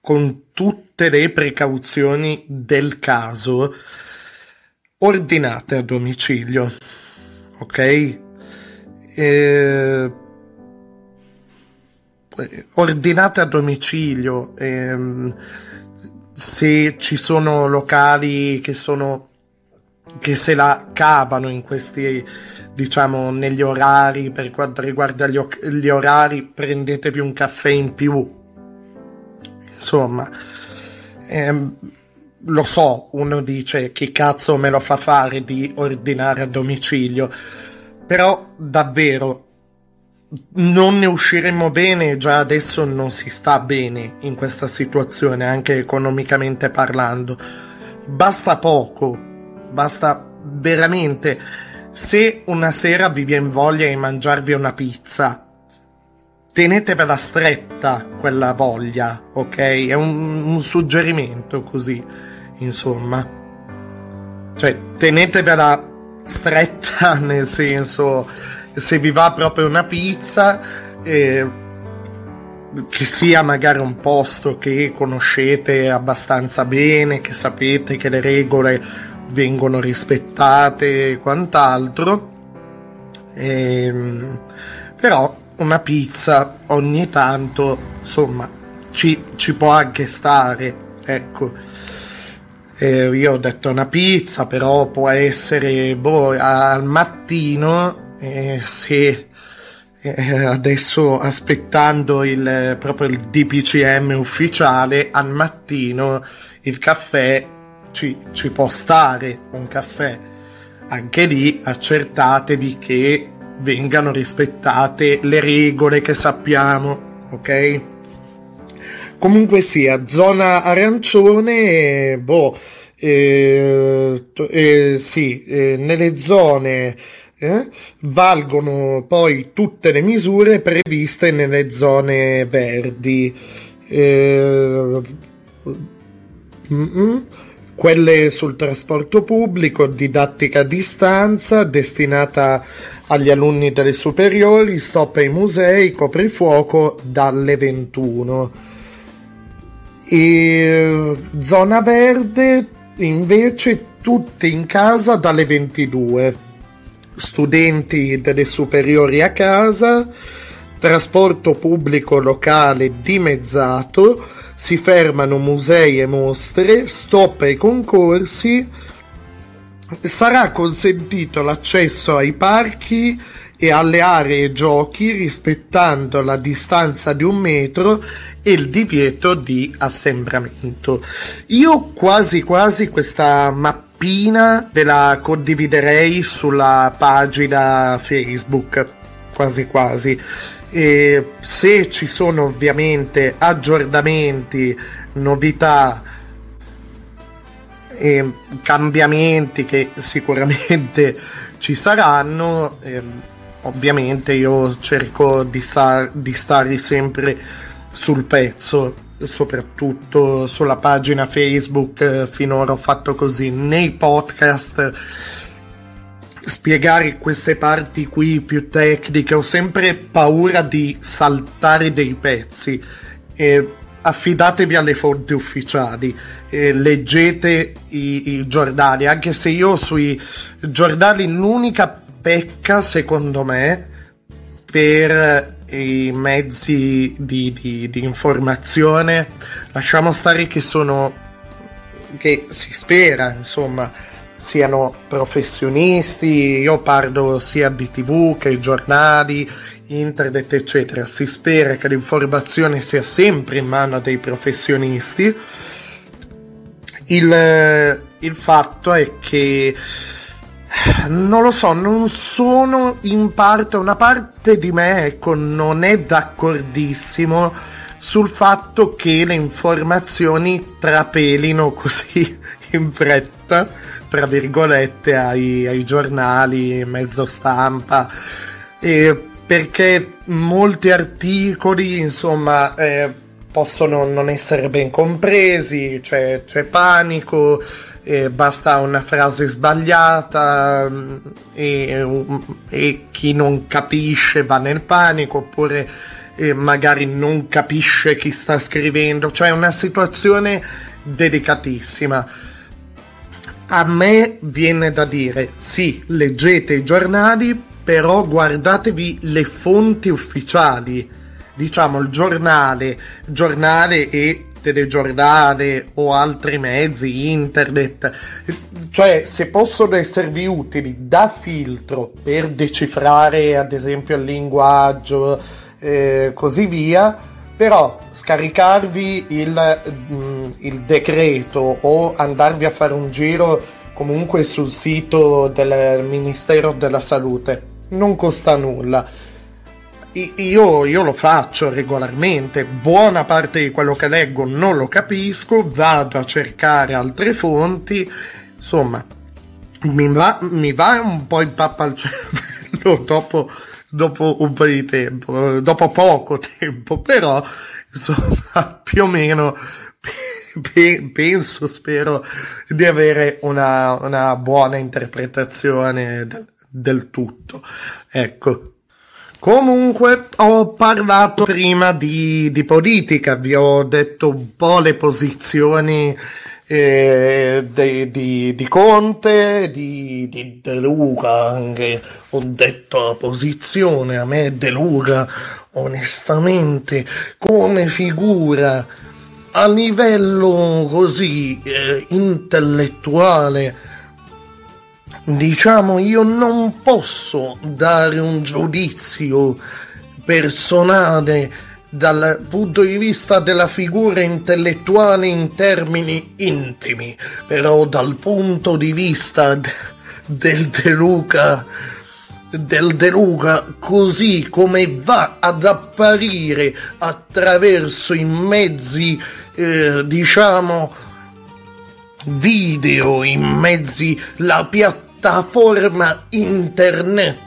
con tutte le precauzioni del ordinate a domicilio, ok? Eh, ordinate a domicilio. Ehm, se ci sono locali che sono che se la cavano in questi diciamo negli orari per quanto riguarda gli, gli orari prendetevi un caffè in più. Insomma ehm, lo so uno dice che cazzo me lo fa fare di ordinare a domicilio? Però davvero non ne usciremo bene, già adesso non si sta bene in questa situazione, anche economicamente parlando. Basta poco, basta veramente. Se una sera vi viene voglia di mangiarvi una pizza, tenetevela stretta quella voglia, ok? È un, un suggerimento così, insomma. Cioè, tenetevela stretta nel senso se vi va proprio una pizza, eh, che sia magari un posto che conoscete abbastanza bene, che sapete che le regole vengono rispettate e quant'altro. Eh, però una pizza ogni tanto, insomma, ci, ci può anche stare, ecco. Eh, io ho detto una pizza, però può essere boh, al mattino eh, se eh, adesso aspettando il, proprio il DPCM ufficiale al mattino il caffè ci, ci può stare un caffè anche lì accertatevi che vengano rispettate le regole che sappiamo, ok? Comunque sia, zona arancione, boh, eh, eh, sì, eh, nelle zone eh, valgono poi tutte le misure previste nelle zone verdi. Eh, mm-mm quelle sul trasporto pubblico, didattica a distanza destinata agli alunni delle superiori, stop ai musei, coprifuoco dalle 21. E zona verde invece tutti in casa dalle 22. Studenti delle superiori a casa, trasporto pubblico locale dimezzato, si fermano musei e mostre, stop ai concorsi, sarà consentito l'accesso ai parchi e alle aree giochi rispettando la distanza di un metro e il divieto di assembramento. Io quasi quasi questa mappina ve la condividerei sulla pagina Facebook, quasi quasi e se ci sono ovviamente aggiornamenti, novità e cambiamenti che sicuramente ci saranno, eh, ovviamente io cerco di, star, di stare sempre sul pezzo soprattutto sulla pagina Facebook finora ho fatto così nei podcast spiegare queste parti qui più tecniche, ho sempre paura di saltare dei pezzi. E affidatevi alle fonti ufficiali, e leggete i, i giornali, anche se io sui giornali l'unica pecca, secondo me, per i mezzi di, di, di informazione, lasciamo stare che sono, che si spera, insomma, siano professionisti, io parlo sia di tv che giornali, internet eccetera, si spera che l'informazione sia sempre in mano dei professionisti. Il, il fatto è che non lo so, non sono in parte, una parte di me ecco, non è d'accordissimo sul fatto che le informazioni trapelino così in fretta tra virgolette ai, ai giornali, mezzo stampa, eh, perché molti articoli, insomma, eh, possono non essere ben compresi, cioè, c'è panico, eh, basta una frase sbagliata mm, e, e, chi non capisce va nel panico oppure eh, magari non capisce chi sta scrivendo, cioè è una situazione delicatissima. A me viene da dire, sì, leggete i giornali, però guardatevi le fonti ufficiali. Diciamo il giornale, giornale e telegiornale o altri mezzi, internet, cioè se possono esservi utili da filtro per decifrare ad esempio il linguaggio, eh, così via, però scaricarvi il, mm, il, decreto o andarvi a fare un giro comunque sul sito del Ministero della Salute non costa nulla. Io, io, lo faccio regolarmente, buona parte di quello che leggo non lo capisco, vado a cercare altre fonti, insomma, mi va, mi va un po' in pappa al cervello dopo dopo un po' di tempo, dopo poco tempo, però insomma più o meno pe- penso, spero di avere una, una buona interpretazione del, del tutto. Ecco. Comunque ho parlato prima di, di politica, vi ho detto un po' le posizioni eh, di, di, di, Conte, di, De Luca, anche. Ho detto la posizione, a me De Luca onestamente come figura a livello così eh, intellettuale diciamo io non posso dare un giudizio personale dal punto di vista della figura intellettuale in termini intimi, però dal punto di vista de- del De Luca del De Luca così come va ad apparire attraverso i mezzi eh, diciamo video in mezzi la piattaforma internet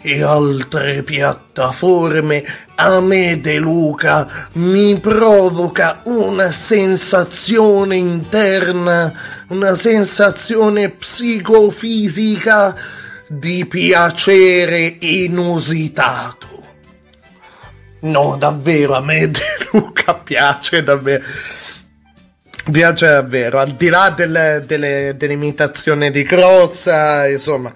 e altre piattaforme a me De Luca mi provoca una sensazione interna, una sensazione psicofisica di piacere inusitato. No, davvero, a me De Luca piace davvero. Piace davvero, al di là delle, delle, dell'imitazione di Crozza, insomma,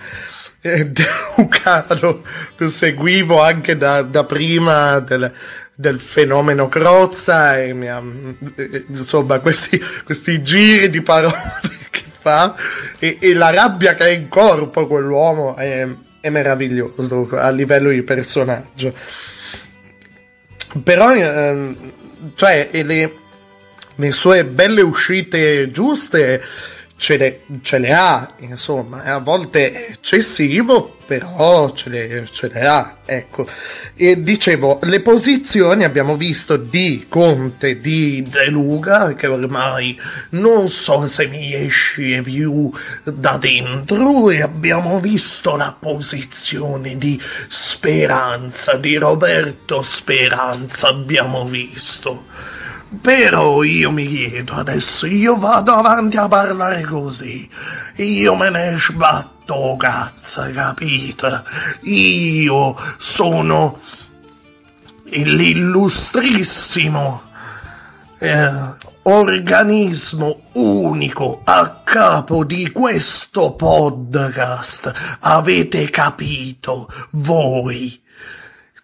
eh, De Luca lo, seguivo anche da, da prima del, del, fenomeno Crozza e mi ha, eh, insomma, questi, questi giri di parole che fa e, e, la rabbia che ha in corpo quell'uomo è, è meraviglioso a livello di personaggio. Però, eh, cioè, le, le sue belle uscite giuste ce le, ce le ha, insomma, a volte è eccessivo, però ce le, ce le ha, ecco. E dicevo, le posizioni abbiamo visto di Conte, di De Luca, che ormai non so se mi esce più da dentro, e abbiamo visto la posizione di Speranza, di Roberto Speranza, abbiamo visto però io mi chiedo adesso, io vado avanti a parlare così, io me ne sbatto cazzo, capite? Io sono l'illustrissimo eh, organismo unico a capo di questo podcast. Avete capito voi?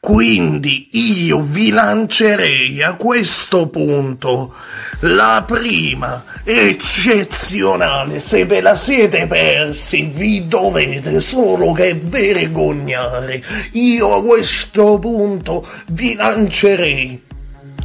Quindi io vi lancerei a questo punto la prima eccezionale, se ve la siete persi vi dovete solo che vergognare. Io a questo punto vi lancerei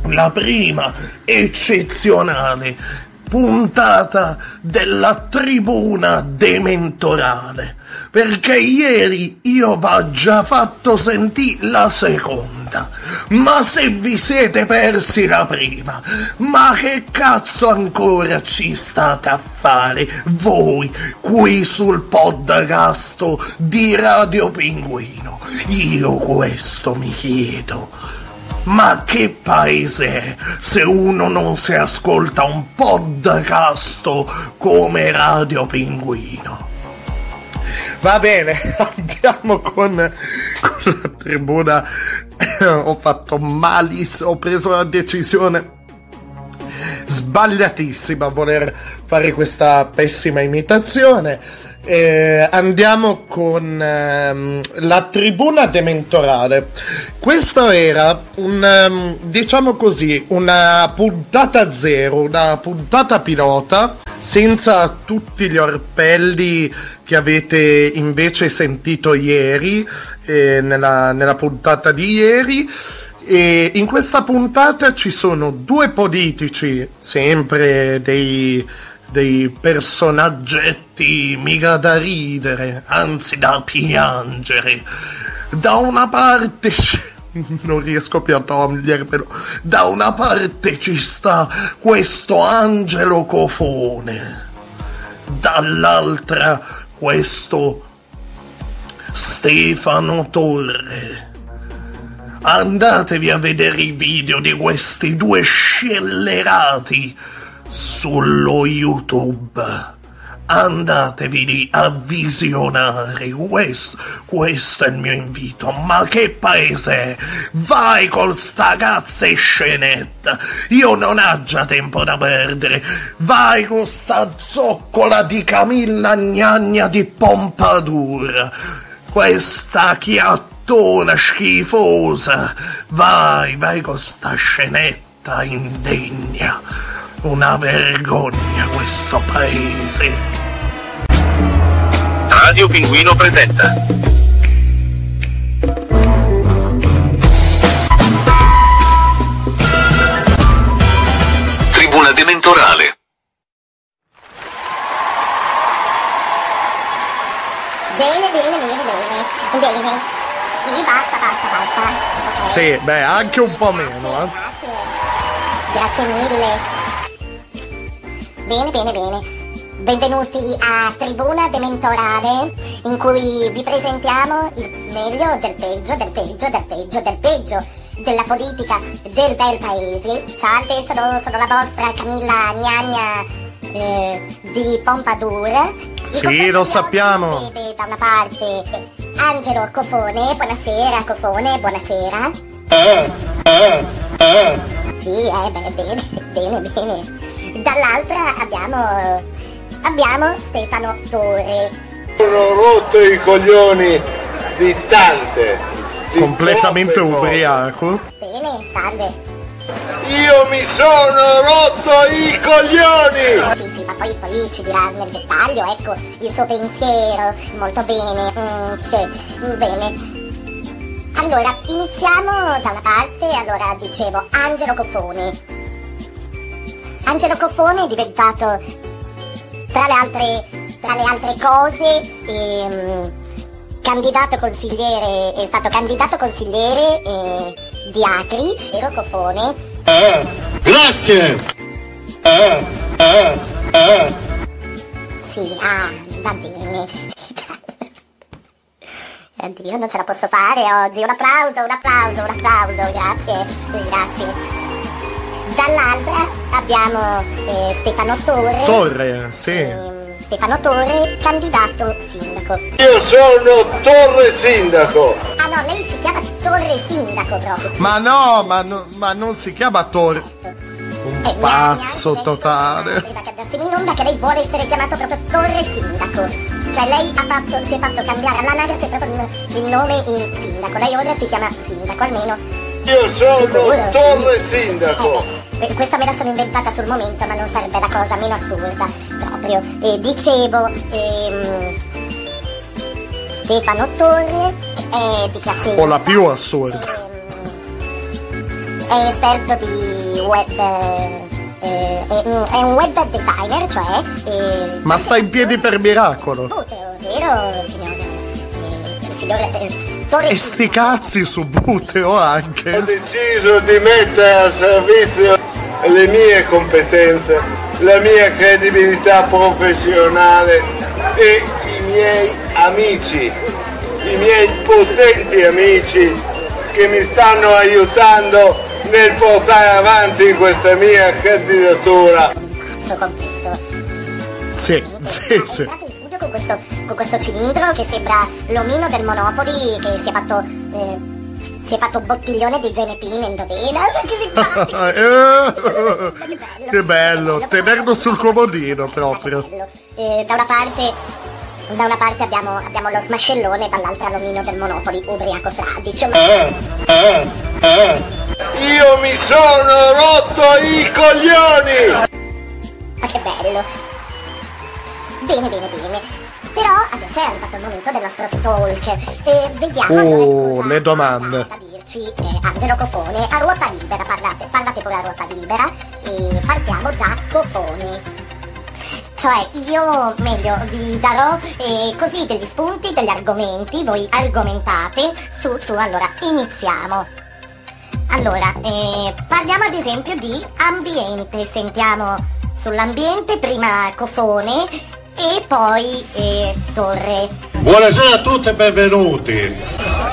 la prima eccezionale puntata della tribuna dementorale perché ieri io v'ho già fatto sentire la seconda. Ma se vi siete persi la prima, ma che cazzo ancora ci state a fare voi qui sul podcast di Radio Pinguino? Io questo mi chiedo. Ma che paese è se uno non si ascolta un podcast come Radio Pinguino? Va bene, andiamo con, con la tribuna. ho fatto malissimo, ho preso una decisione sbagliatissima a voler fare questa pessima imitazione. Eh, andiamo con ehm, la tribuna dementorale. Questa era un, um, diciamo così, una puntata zero, una puntata pilota, senza tutti gli orpelli che avete invece sentito ieri, eh, nella, nella puntata di ieri. E in questa puntata ci sono due politici, sempre dei dei personaggetti mica da ridere, anzi da piangere. Da una parte non riesco più a togliermelo. Da una parte ci sta questo angelo cofone, dall'altra questo Stefano Torre. Andatevi a vedere i video di questi due scellerati sullo YouTube. Andatevi lì a visionare questo, questo è il mio invito. Ma che paese è? Vai col sta cazza e scenetta. Io non ho già tempo da perdere. Vai con sta zoccola di Camilla Gnagna di Pompadour. Questa chiattona schifosa. Vai, vai con sta scenetta indegna. Una vergogna questo paese.
Radio Pinguino presenta. Tribuna Dementorale.
Bene, bene, bene, bene. Bene. Sì, basta, basta.
Sì, beh, anche un po' meno, eh.
Grazie mille. Bene, bene, bene. Benvenuti a Tribuna Dementorale, in cui vi presentiamo il meglio del peggio, del peggio, del peggio, del peggio della politica del bel paese. Salve, sono, sono la vostra Camilla Gnagna eh, di Pompadour.
Sì, lo sappiamo.
Vede da una parte Angelo Cofone, buonasera Cofone, buonasera. Sì, eh, beh, bene, bene, bene. Dall'altra abbiamo, abbiamo Stefano Torre.
Sono rotto i coglioni di tante. di
Completamente ubriaco.
Bene, salve.
Io mi sono rotto i coglioni!
Sì, sì, ma poi, poi ci dirà nel dettaglio, ecco, il suo pensiero. Molto bene, mm, sì, bene. Allora, iniziamo da una parte, allora dicevo, Angelo Cofone. Angelo Cofone è diventato, tra le altre, tra le altre cose, ehm, candidato consigliere, è stato candidato consigliere eh, di Acri, Angelo Cofone,
Eh, grazie! Eh, eh, eh.
Sì, ah, va bene. Oddio, non ce la posso fare oggi. Un applauso, un applauso, un applauso, grazie, grazie. Dall'altra abbiamo eh, Stefano Torre.
Torre, sì.
Stefano Torre, candidato sindaco.
Io sono Torre Sindaco!
Ah no, lei si chiama Torre Sindaco proprio. sì.
Ma no, ma, no- ma non si chiama Torre. Un pazzo totale.
Prima che andassimo in onda che lei vuole essere chiamato proprio Torre Sindaco. Cioè lei ha fatto, si è fatto cambiare all'anagrafe proprio il nome in sindaco. Lei ora si chiama sindaco, almeno.
Io sono. Torre Sindaco!
Eh, questa me la sono inventata sul momento, ma non sarebbe la cosa meno assurda proprio. Eh, dicevo, ehm, Stefano Torre è di Piacenza.
O la più assurda.
è esperto di web. eh, eh, è, un web designer, cioè. eh,
Ma sta in piedi per miracolo.
vero, signor. eh, Torre
E sti cazzi su Buteo anche.
Ho deciso di mettere a servizio le mie competenze, la mia credibilità professionale e i miei amici, i miei potenti amici che mi stanno aiutando nel portare avanti questa mia candidatura.
Pazzo completo.
Sì, sì, sì.
con questo, con questo cilindro che sembra l'omino del Monopoli che si è fatto. eh, si è fatto bottiglione di GNP in endovena. Che!
Eh, che bello, tenerlo sul comodino proprio.
Eh, da una parte. Da una parte abbiamo, abbiamo lo smascellone, dall'altra l'omino del Monopoli, ubriaco fradicio. Ma,
Eh, eh, eh. Io mi sono rotto i coglioni!
ma che bello! Bene, bene, bene. Però adesso è arrivato il momento del nostro talk. E vediamo
Oh, le domande.
da dirci eh, Angelo Cofone a ruota libera, parlate, parlate con la ruota libera e partiamo da Cofone. Cioè io meglio vi darò eh, così degli spunti, degli argomenti, voi argomentate su, su, allora iniziamo. Allora, eh, parliamo ad esempio di ambiente, sentiamo sull'ambiente prima Cofone e poi eh, Torre.
Buonasera a tutti e benvenuti.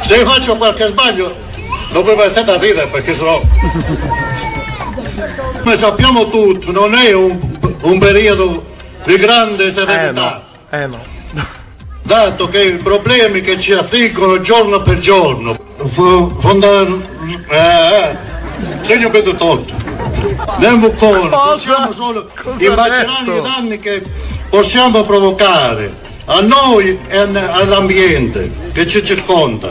Se faccio qualche sbaglio, non vi mettete a ridere perché sennò. Come sappiamo tutti, non è un, un periodo di grande
Eh
serenità,
no, eh no.
dato che i problemi che ci affliggono giorno per giorno, f- fonda- eh, eh, segno per tutto. Nel muccone possiamo solo
Cosa
immaginare i danni che possiamo provocare a noi e all'ambiente che ci circonda.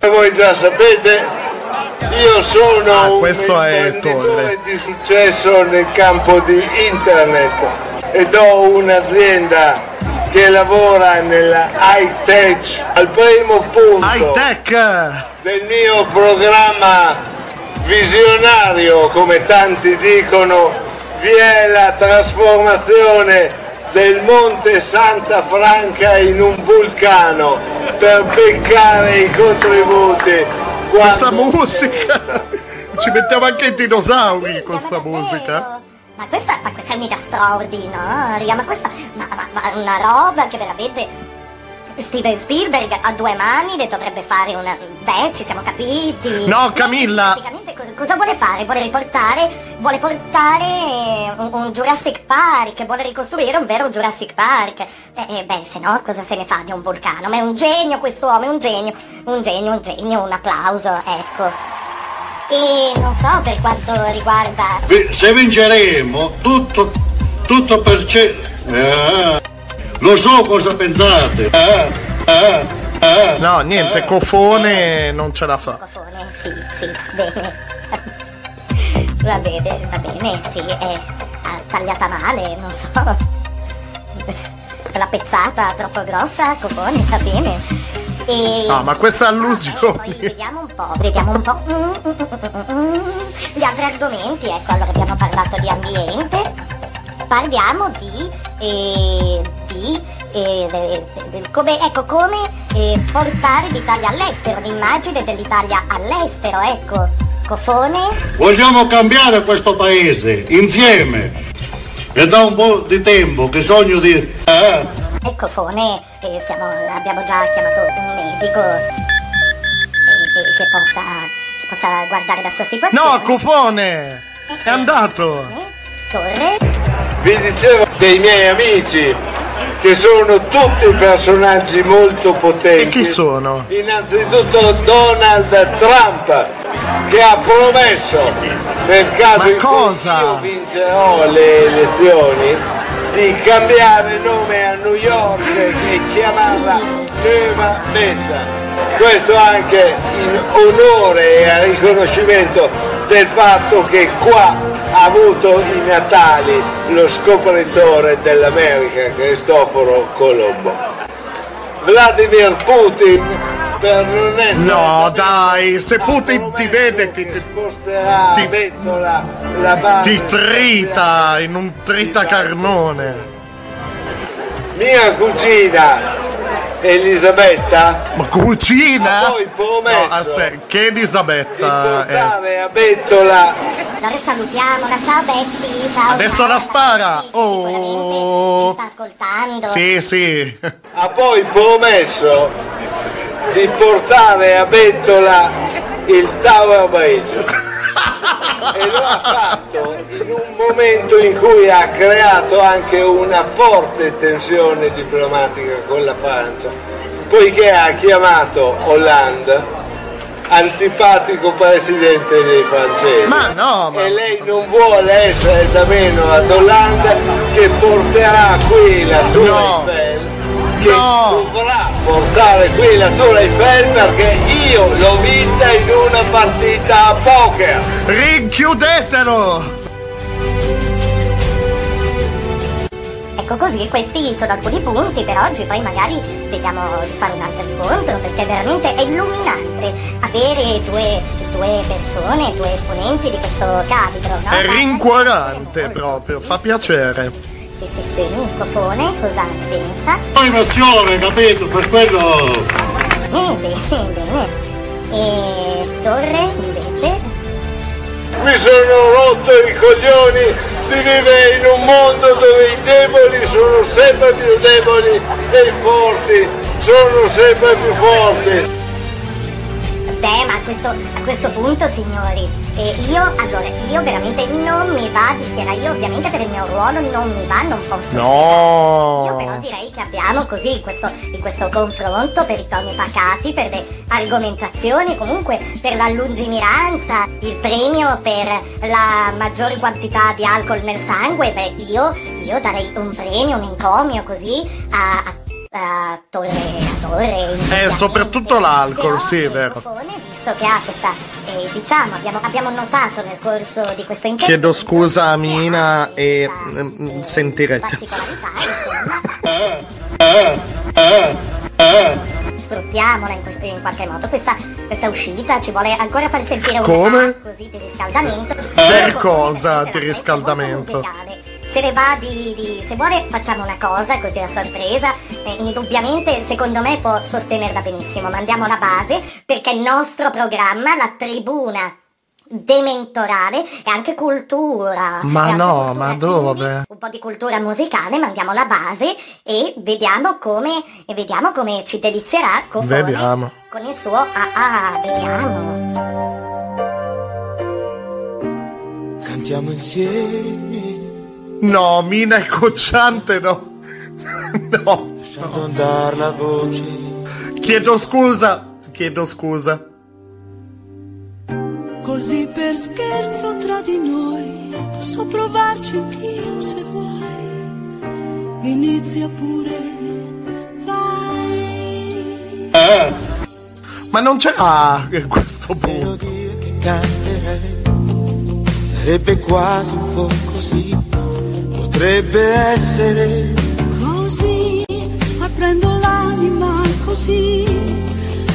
Come voi già sapete, io sono
Ah,
un imprenditore di successo nel campo di internet ed ho un'azienda che lavora nella high tech al primo punto
High tech!
del mio programma visionario, come tanti dicono, vi è la trasformazione del Monte Santa Franca in un vulcano per beccare i contributi.
Questa musica! Ci mettiamo anche i dinosauri con questa musica.
Ma questa, ma questa è un'idea straordinaria, ma questa ma, ma- ma una roba che veramente Steven Spielberg a due mani dovrebbe fare una... Beh, ci siamo capiti.
No, Camilla!
Praticamente co- cosa vuole fare? Vuole riportare, vuole portare un, un Jurassic Park, vuole ricostruire un vero Jurassic Park. Eh, eh, beh, se no cosa se ne fa di un vulcano? Ma è un genio quest'uomo, è un genio, un genio, un genio, un applauso, ecco. E non so per quanto riguarda
Se vinceremo, tutto, tutto per ce... Eh, lo so cosa pensate. Eh, eh, eh.
No, niente, cofone non ce la fa.
Cofone, sì, sì, bene. Va bene, va bene, sì, è ah, tagliata male, non so. La pezzata troppo grossa, cofone, va bene. E
No, ma queste allusioni.
vediamo un po', vediamo un po'. Mm, mm, mm, mm, mm. Gli altri argomenti, ecco, allora abbiamo parlato di ambiente, parliamo di. eh, di. eh, de- de- de- come, ecco, come eh, portare l'Italia all'estero, l'immagine dell'Italia all'estero, ecco. Cofone?
Vogliamo cambiare questo paese, insieme. E da un po' di tempo che sogno di... Eh,
E Cofone, eh, stiamo- abbiamo già chiamato un medico eh, che, che possa, che possa guardare la sua situazione.
No, cofone! È andato!
Torre?
Vi dicevo dei miei amici che sono tutti personaggi molto potenti.
E chi sono?
Innanzitutto Donald Trump che ha promesso nel caso
Ma
in
cosa?
cui io vincerò le elezioni di cambiare nome a New York e chiamarla Nueva Meta. Questo anche in onore e a riconoscimento del fatto che qua ha avuto i natali lo scopritore dell'America, Cristoforo Colombo. Vladimir Putin per non essere
No, dai, se Putin ti vede ti, ti,
sposterà
ti-
mettola la base
ti trita in un tritacarnone.
mia cugina Elisabetta
Ma cucina?
ha poi promesso
No, aspetta, che Elisabetta è?
portare a Bettola
Allora salutiamola, ciao Betty, ciao.
Adesso la spara! Oh!
Sta ascoltando.
Sì, sì.
ha poi promesso di portare a Bettola il Tower Bridge e lo ha fatto in un momento in cui ha creato anche una forte tensione diplomatica con la Francia, poiché ha chiamato Hollande antipatico presidente dei francesi.
Ma no, ma...
E lei non vuole essere da meno ad Hollande che porterà qui la Tour
No.
Eiffel, che
No.
dovrà portare qui la Tour Eiffel perché io l'ho vinta in una partita a poker.
Rinchiudetelo!
Ecco così, questi sono alcuni punti per oggi, poi magari vediamo di fare un altro incontro, perché veramente è illuminante avere due, due persone, due esponenti di questo calibro, no?
È rincuorante proprio, fa piacere.
Sì, sì, sì, Cofone, cosa ne pensa?
emozione, capito? Per quello...
Eh, bene, bene. E Torre, invece?
Mi sono rotto i coglioni di vivere in un mondo dove i deboli sono sempre più deboli e i forti sono sempre più forti.
Beh, ma a questo, a questo punto, signori, eh, io, allora, io veramente non mi va di schierare, io ovviamente per il mio ruolo non mi va, non posso Io però
No!
direi che abbiamo così in questo, in questo confronto per i toni pacati, per le argomentazioni, comunque per la lungimiranza, il premio per la maggior quantità di alcol nel sangue, beh io, io darei un premio, un encomio così a, a, a Torre, a Torre.
Eh, soprattutto l'alcol, sì, è vero.
Visto che ha questa, eh, diciamo, abbiamo, abbiamo notato nel corso di questo intervento
Chiedo scusa a Mina e mm, sentirete.
sfruttiamola in, questo- in qualche modo questa, questa uscita ci vuole ancora far sentire un
Come?
così di riscaldamento
Per cosa di riscaldamento?
musicale se ne va di, di- se vuole facciamo una cosa così a sorpresa eh, indubbiamente secondo me può sostenerla benissimo mandiamo la base perché il nostro programma la tribuna dementorale è anche cultura
Ma no,
cultura,
ma dove?
un po' di cultura musicale mandiamo la base e vediamo come e vediamo come ci delizierà Cofone
Vediamo.
con il suo ah ah vediamo
Cantiamo insieme.
No, Mina è cocciante, no. No.
Lasciando andare la voce.
Chiedo scusa. Chiedo scusa.
Così per scherzo tra di noi posso provarci anch'io se vuoi. Inizia pure, vai.
Ma non c'è. Ah, questo punto.
che canterei sarebbe quasi un po' così, potrebbe essere
Così aprendo l'anima così,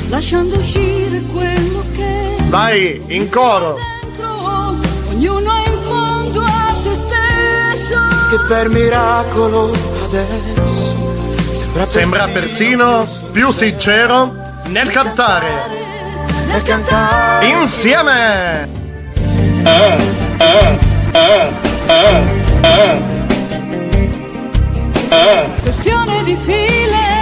lasciando uscire quello che
Vai, in coro.
dentro ognuno è in fondo a se stesso.
che per miracolo adesso sembra,
Sembra persino più sincero nel cantare.
nel cantare
Insieme.
Questione di file.
Sono andato a fare?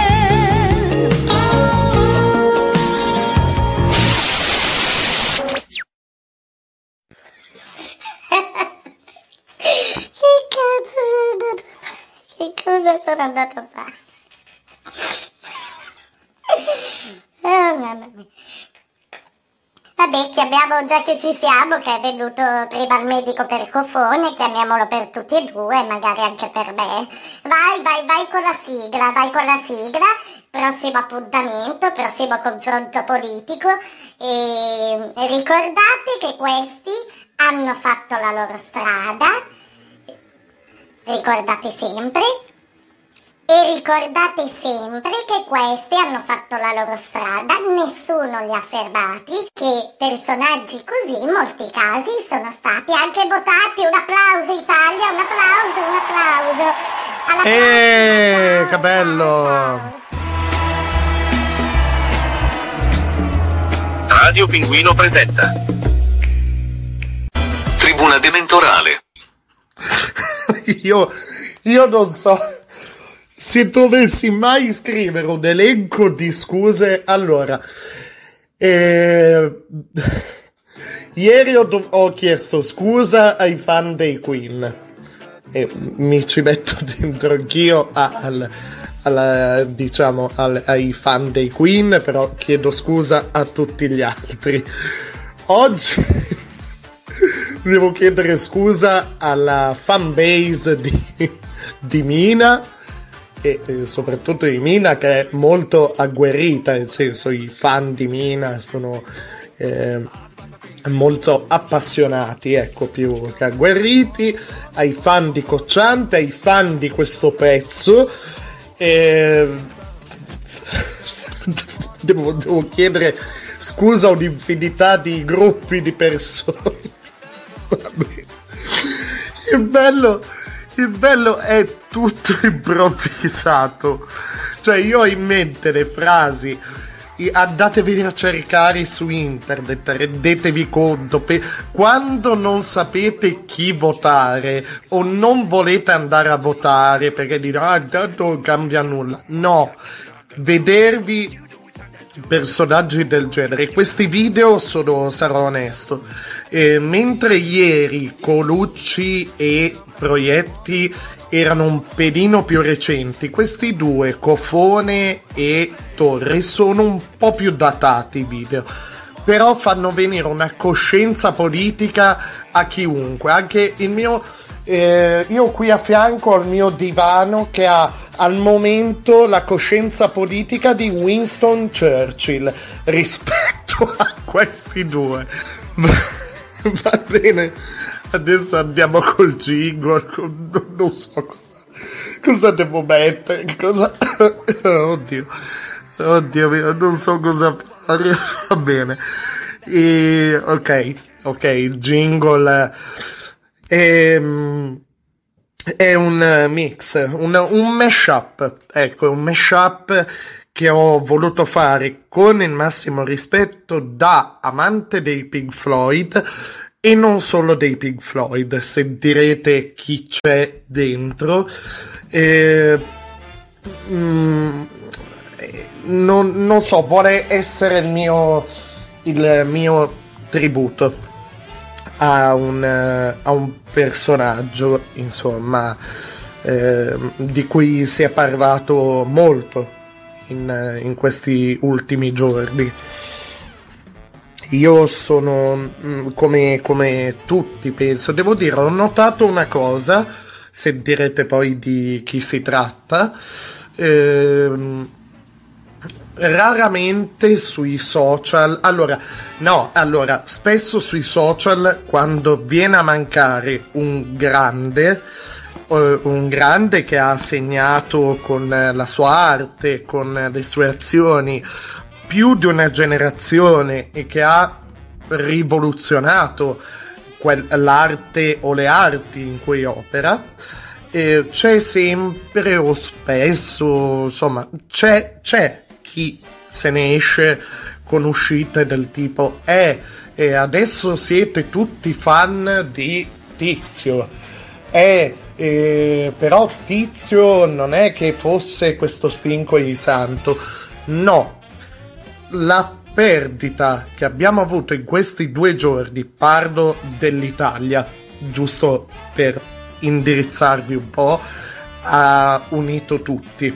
Che cosa sono andato a fare? Oh, mamma mia. Chiamiamo già che ci siamo, che è venuto prima il medico per cofone, chiamiamolo per tutti e due, magari anche per me. Vai, vai, vai con la sigla, vai con la sigla. Prossimo appuntamento, prossimo confronto politico. E ricordate che questi hanno fatto la loro strada, ricordate sempre. E ricordate sempre che questi hanno fatto la loro strada, nessuno li ha fermati, che personaggi così in molti casi sono stati anche votati. Un applauso Italia, un applauso, un applauso. Alla
Eh, che bello.
Radio Pinguino presenta Tribuna Dementorale
Io, io non so se dovessi mai scrivere un elenco di scuse. Allora, eh, ieri ho, dov- ho chiesto scusa ai fan dei Queen e mi ci metto dentro anch'io al, alla- diciamo al- ai fan dei Queen, però chiedo scusa a tutti gli altri. Oggi devo chiedere scusa alla fanbase di, di Mina e eh, soprattutto di Mina che è molto agguerrita, nel senso i fan di Mina sono eh, molto appassionati, ecco, più che agguerriti, ai fan di Cocciante, ai fan di questo pezzo. eh, devo, devo chiedere scusa a un'infinità di gruppi di persone. Vabbè. Il bello, il bello è tutto improvvisato. Cioè, io ho in mente le frasi. Andatevi a cercare su internet, rendetevi conto. pe- quando non sapete chi votare o non volete andare a votare perché dire ah, intanto non cambia nulla. No, vedervi personaggi del genere. Questi video sono, sarò onesto. Eh, mentre ieri Colucci e Proietti erano un pelino più recenti, questi due, Cofone e Torre, sono un po' più datati i video. Però fanno venire una coscienza politica a chiunque. Anche il mio. eh, io qui a fianco ho il mio divano che ha al momento la coscienza politica di Winston Churchill rispetto a questi due. Va bene, adesso andiamo col jingle. con- Non, non so cosa, cosa devo mettere. Cosa... Oddio, oddio mio, non so cosa fare. Va bene. E, ok, ok, il jingle. Ehm, è un mix, un, un mashup, ecco, un mashup che ho voluto fare con il massimo rispetto da amante dei Pink Floyd e non solo dei Pink Floyd, sentirete chi c'è dentro. Eh, mm, non, non, so, vuole essere il mio, il mio tributo a un, a un personaggio, insomma, eh, di cui si è parlato molto in, in questi ultimi giorni. Io sono mm, come, come tutti, penso. Devo dire, ho notato una cosa, sentirete poi di chi si tratta. Ehm, raramente sui social allora no allora spesso sui social quando viene a mancare un grande eh, un grande che ha segnato con la sua arte, con le sue azioni, più di una generazione e che ha rivoluzionato l'arte o le arti in cui opera, eh, c'è sempre o spesso, insomma, c'è, c'è chi se ne esce con uscite del tipo eh, eh adesso siete tutti fan di Tizio, eh, eh, però Tizio non è che fosse questo stinco di santo, no, la perdita che abbiamo avuto in questi due giorni, parlo dell'Italia, giusto per indirizzarvi un po', ha unito tutti.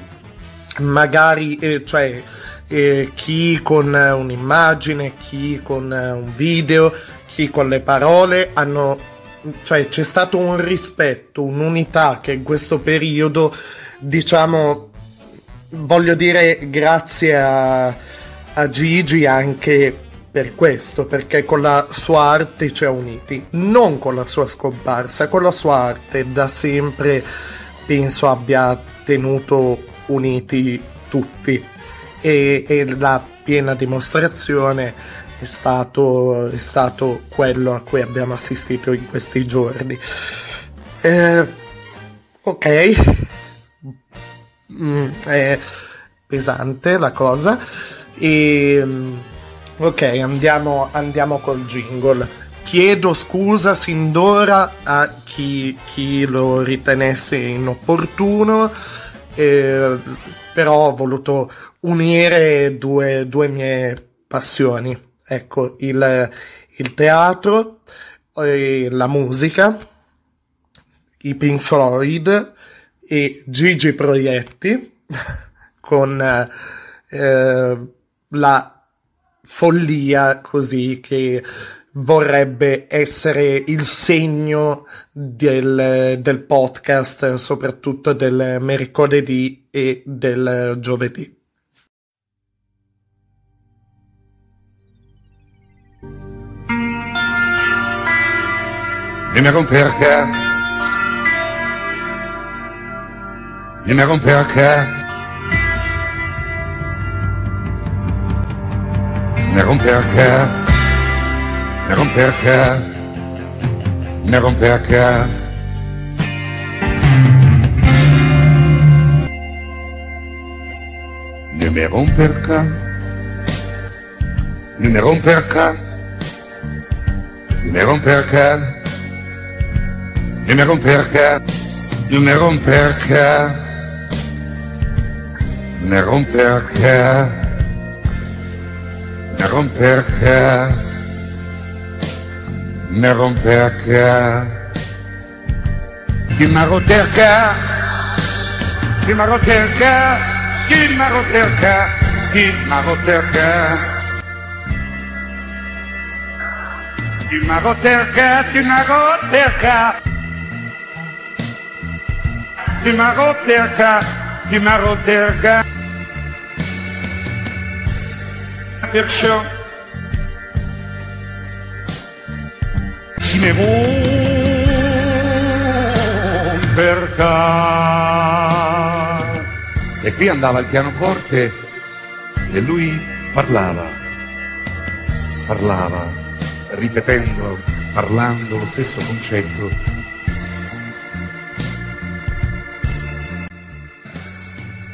Magari, eh, cioè, eh, chi con un'immagine, chi con un video, chi con le parole hanno cioè c'è stato un rispetto, un'unità che in questo periodo, diciamo, voglio dire grazie a, a Gigi anche per questo, perché con la sua arte ci ha uniti, non con la sua scomparsa, con la sua arte da sempre penso abbia tenuto uniti tutti e, e la piena dimostrazione è stato, è stato quello a cui abbiamo assistito in questi giorni. Eh, ok, mm, è pesante la cosa. E, mm, ok, andiamo, andiamo col jingle. Chiedo scusa sin d'ora a chi, chi lo ritenesse inopportuno, eh, però ho voluto unire due, due mie passioni. Ecco, il, il teatro, eh, la musica, i Pink Floyd e Gigi Proietti con eh, la follia così che vorrebbe essere il segno del, del podcast, soprattutto del mercoledì e del giovedì.
naar om werken, naar om werken, naar om werken. Nummer om werken, nummer om werken, nummer om werken. me romper acá, me romper tu y me romper acá, y me romper acá, y me romper tu y me romper acá. Timagoterca, tu timagoterca, timagoterca. Perciò si ne perca. E qui andava il pianoforte e lui parlava, parlava, ripetendo, parlando lo stesso concetto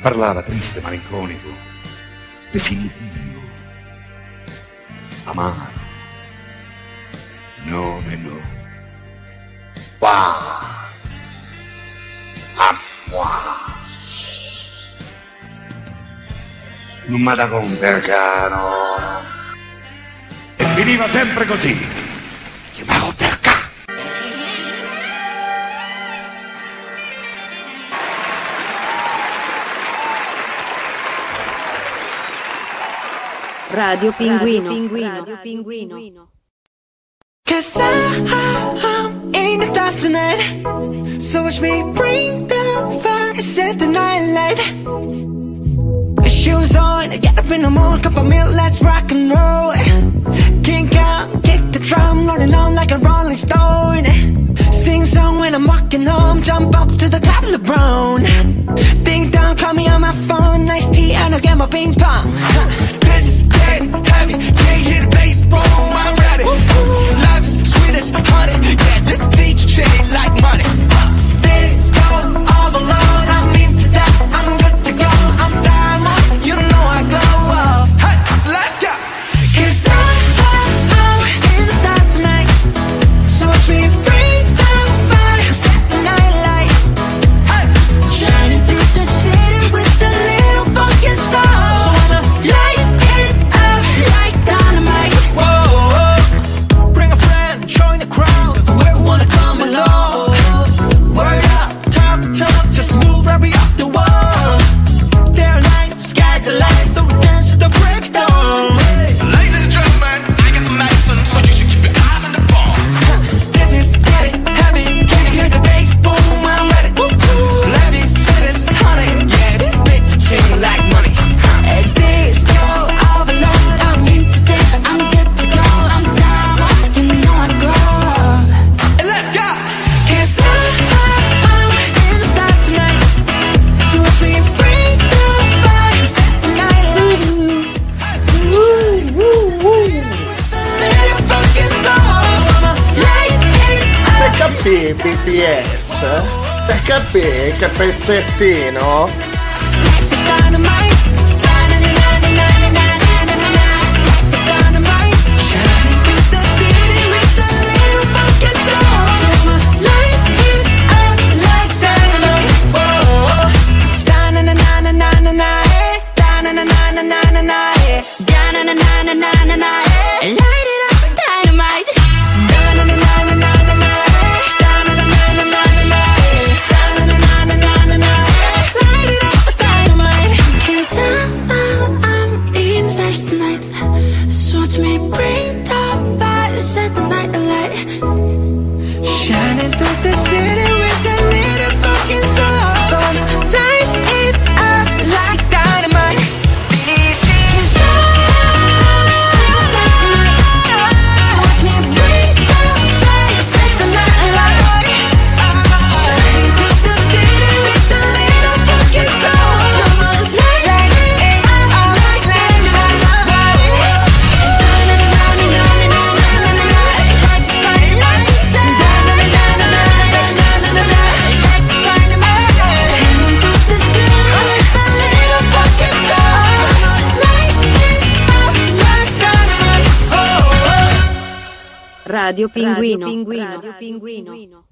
parlava triste, malinconico, definitivo, amaro. No, no. Wow. Acqua. Non mi da conta, caro. E finiva sempre così.
Radio Pinguino. Radio Pinguino.
Cause I'm in the stars tonight. So watch me bring the fire, set the night light. Shoes on, get up in the morning, cup of milk, let's rock and roll. Kink out, kick the drum, rolling on like a rolling stone. Sing song when I'm walking home, jump up to the top of the brown. Ding dong, call me on my phone, nice tea, and I'll get my ping pong. This is dead heavy, can't hear the bass, boom, I'm ready. Life is sweet as honey, yeah, this beat chain like money.
Capì che pezzettino?
Radio Pinguino. Radio Pinguino.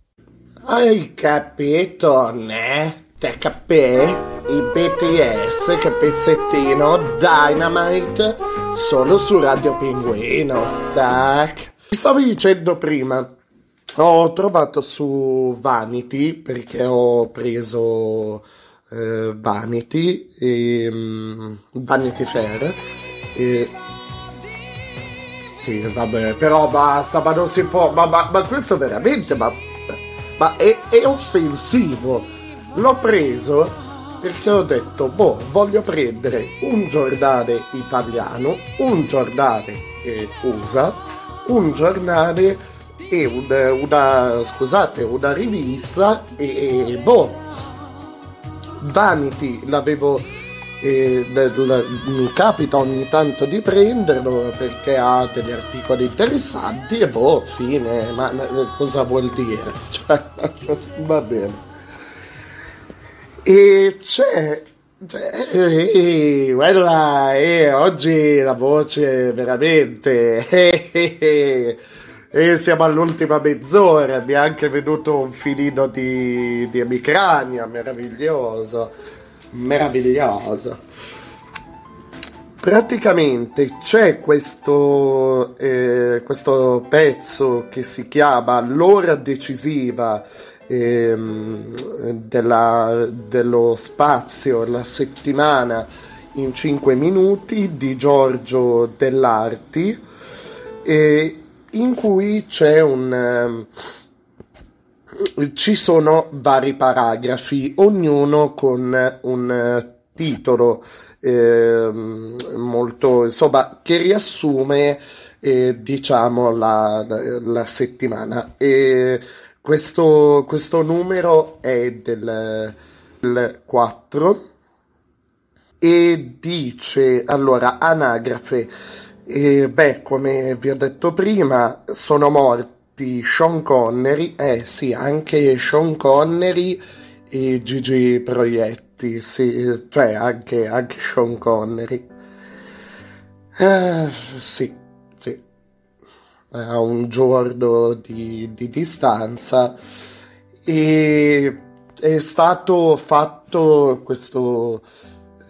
Hai capito, ne? Te capì? I BTS, che pezzettino, Dynamite, solo su Radio Pinguino, tac. Stavo dicendo prima, ho trovato su Vanity, perché ho preso eh, Vanity, e, mm, Vanity Fair, e sì, vabbè, però basta, ma non si può, ma, ma- ma questo veramente, ma, ma è, è offensivo. L'ho preso perché ho detto, boh, voglio prendere un giornale italiano, un giornale eh, USA, un giornale e un- una, scusate, una rivista e, e boh, Vanity l'avevo eh, del- mi capita ogni tanto di prenderlo perché ha degli articoli interessanti e boh, fine, ma, ma cosa vuol dire? Cioè, va bene. E c'è Cioè, eh, quella è oggi la voce veramente. Eh, e siamo all'ultima mezz'ora, mi è anche venuto un filino di, di emicrania, meraviglioso, meraviglioso. Praticamente c'è questo, eh, questo pezzo che si chiama L'ora decisiva ehm, della, dello spazio, la settimana in 5 minuti di Giorgio Dell'Arti. E in cui c'è un... Ci sono vari paragrafi, ognuno con un titolo eh, molto, insomma, che riassume, eh, diciamo, la, la, settimana. E questo, questo numero è del, del 4 e dice, allora, anagrafe e beh, come vi ho detto prima, sono morti Sean Connery, eh sì, anche Sean Connery e Gigi Proietti, sì, cioè anche, anche Sean Connery. Eh, sì, sì, a un giorno di, di distanza e è stato fatto questo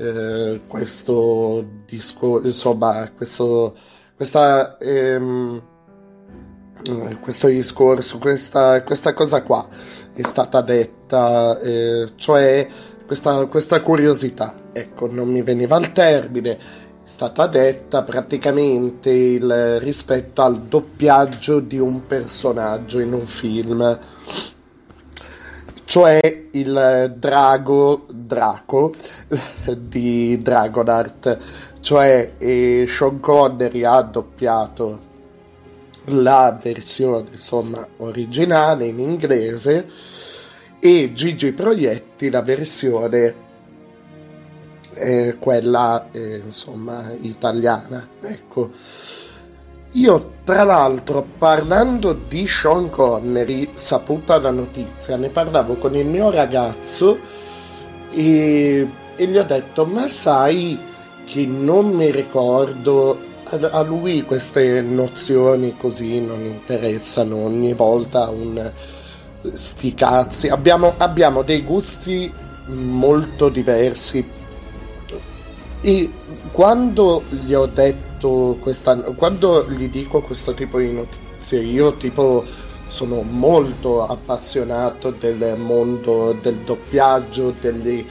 eh, questo disco, insomma, questo, questa, ehm, questo discorso, questa, questa, cosa qua è stata detta, eh, cioè questa, questa curiosità, ecco, non mi veniva al termine, è stata detta praticamente il, rispetto al doppiaggio di un personaggio in un film. Cioè il drago Draco di Dragonart, cioè eh, Sean Connery ha doppiato la versione insomma originale in inglese e Gigi Proietti la versione eh, quella eh, insomma italiana ecco. Io, tra l'altro, parlando di Sean Connery, saputa la notizia, ne parlavo con il mio ragazzo e, e gli ho detto, ma sai che non mi ricordo, a lui queste nozioni così non interessano, ogni volta un sti cazzi, abbiamo, abbiamo dei gusti molto diversi. E quando gli ho detto questa, quando gli dico questo tipo di notizie, io tipo sono molto appassionato del mondo del doppiaggio, degli,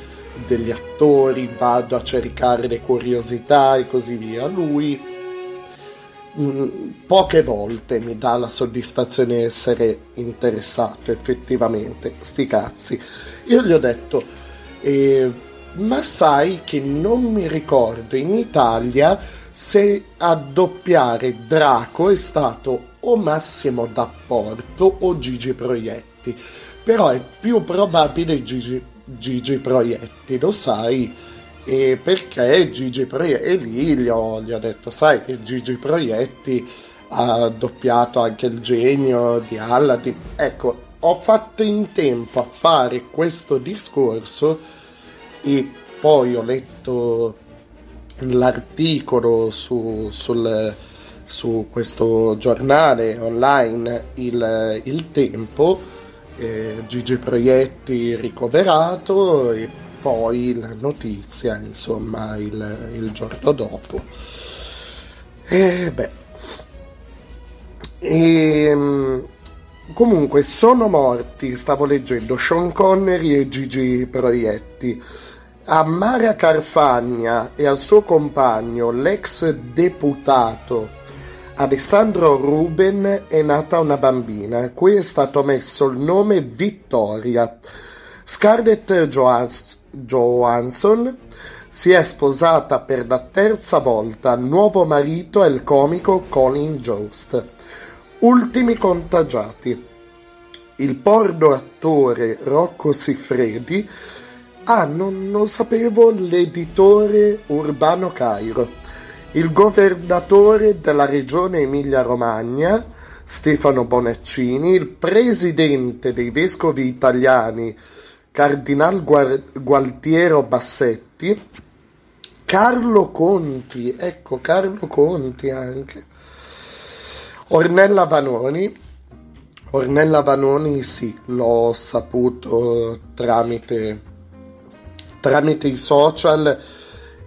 degli attori, vado a cercare le curiosità e così via. Lui mm, poche volte mi dà la soddisfazione di essere interessato effettivamente, sti cazzi. Io gli ho detto, eh, ma sai che non mi ricordo in Italia se a doppiare Draco è stato o Massimo D'Apporto o Gigi Proietti. Però è più probabile Gigi, Gigi Proietti, lo sai? E perché Gigi Proietti? E lì gli ho, gli ho detto, sai che Gigi Proietti ha doppiato anche il genio di Aladdin. Ecco, ho fatto in tempo a fare questo discorso e poi ho letto l'articolo su, sul, su questo giornale online Il, il Tempo, eh, Gigi Proietti ricoverato e poi la notizia, insomma, il, il giorno dopo. E beh. E, ehm, comunque sono morti, stavo leggendo, Sean Connery e Gigi Proietti. A Mara Carfagna e al suo compagno, l'ex deputato Alessandro Ruben, è nata una bambina, cui è stato messo il nome Vittoria. Scarlett Johansson si è sposata per la terza volta, nuovo marito è il comico Colin Jost. Ultimi contagiati. Il porno attore Rocco Siffredi Ah, non, non sapevo l'editore Urbano Cairo. Il governatore della regione Emilia-Romagna, Stefano Bonaccini, il presidente dei vescovi italiani, Cardinal Gualtiero Bassetti, Carlo Conti, ecco Carlo Conti anche, Ornella Vanoni, Ornella Vanoni sì, l'ho saputo tramite, tramite i social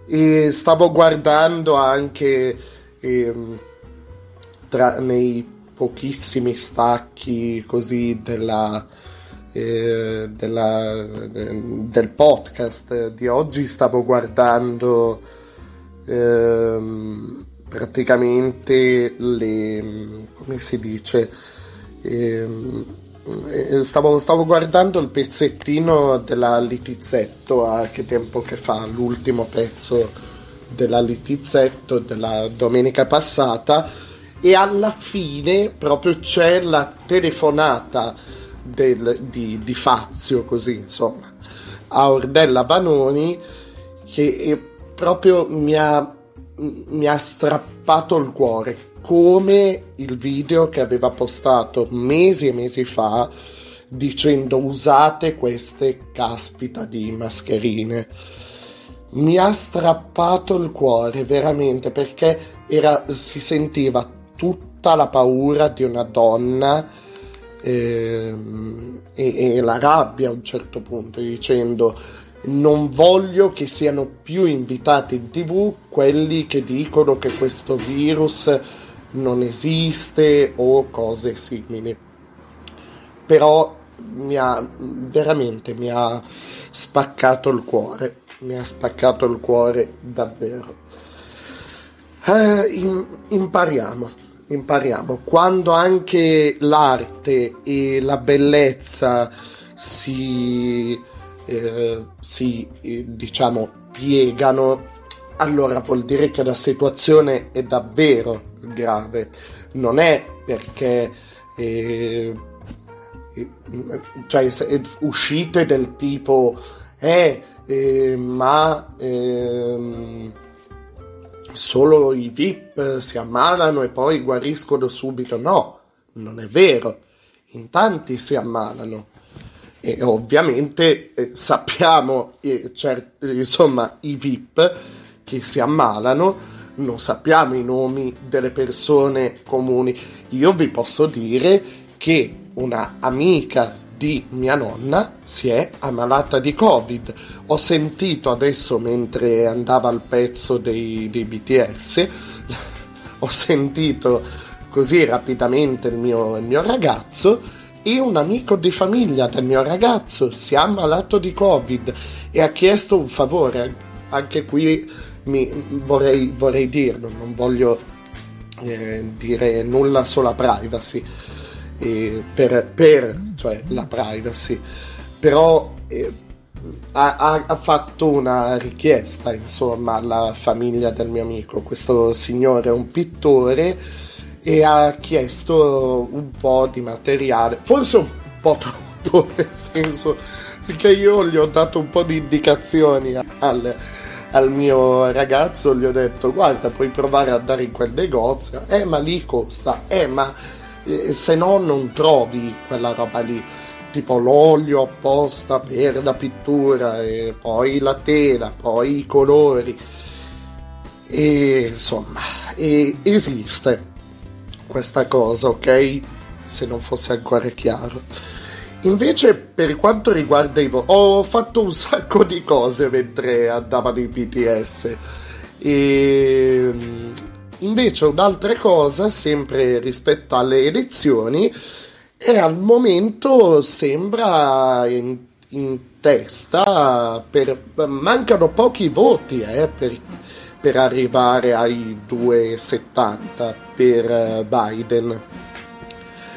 e stavo guardando anche eh, tra, nei pochissimi stacchi così della, eh, della, del podcast di oggi. Stavo guardando eh, praticamente le come si dice ehm, eh, Stavo, stavo, guardando il pezzettino della Litizzetto a che tempo che fa l'ultimo pezzo della Litizzetto della domenica passata. E alla fine proprio c'è la telefonata del, di, di Fazio, così insomma, a Ordella Banoni che proprio mi ha, mi ha strappato il cuore come il video che aveva postato mesi e mesi fa dicendo usate queste caspita di mascherine. Mi ha strappato il cuore veramente perché era, si sentiva tutta la paura di una donna eh, e, e la rabbia a un certo punto dicendo non voglio che siano più invitati in tv quelli che dicono che questo virus non esiste o cose simili. Però mi ha veramente mi ha spaccato il cuore mi ha spaccato il cuore davvero. Eh, impariamo impariamo. Quando anche l'arte e la bellezza si, eh, si eh, diciamo, piegano, allora vuol dire che la situazione è davvero grave. Non è perché eh, eh cioè, uscite del tipo eh, eh ma ehm, solo i VIP si ammalano e poi guariscono subito. No, non è vero. In tanti si ammalano. E ovviamente eh, sappiamo, eh, cert- insomma, i VIP che si ammalano, non sappiamo i nomi delle persone comuni. Io vi posso dire che una amica di mia nonna si è ammalata di covid. Ho sentito adesso mentre andava al pezzo dei, dei BTS, ho sentito così rapidamente il mio, il mio ragazzo e un amico di famiglia del mio ragazzo si è ammalato di covid e ha chiesto un favore. Anche qui mi, vorrei, vorrei dirlo, non voglio eh, dire nulla sulla privacy per, per cioè la privacy, però eh, ha, ha, fatto una richiesta insomma alla famiglia del mio amico. Questo signore è un pittore e ha chiesto un po' di materiale, forse un po' troppo, nel senso che io gli ho dato un po' di indicazioni al, al mio ragazzo, gli ho detto guarda puoi provare ad andare in quel negozio, eh ma lì costa, eh ma eh, se no non trovi quella roba lì tipo l'olio apposta per la pittura e poi la tela poi i colori. E insomma e esiste questa cosa ok? Se non fosse ancora chiaro. Invece per quanto riguarda i vo- ho fatto un sacco di cose mentre andavano i BTS e Invece un'altra cosa, sempre rispetto alle elezioni, è al momento sembra in, in testa, per, mancano pochi voti eh, per, per arrivare ai 2,70 per eh, Biden.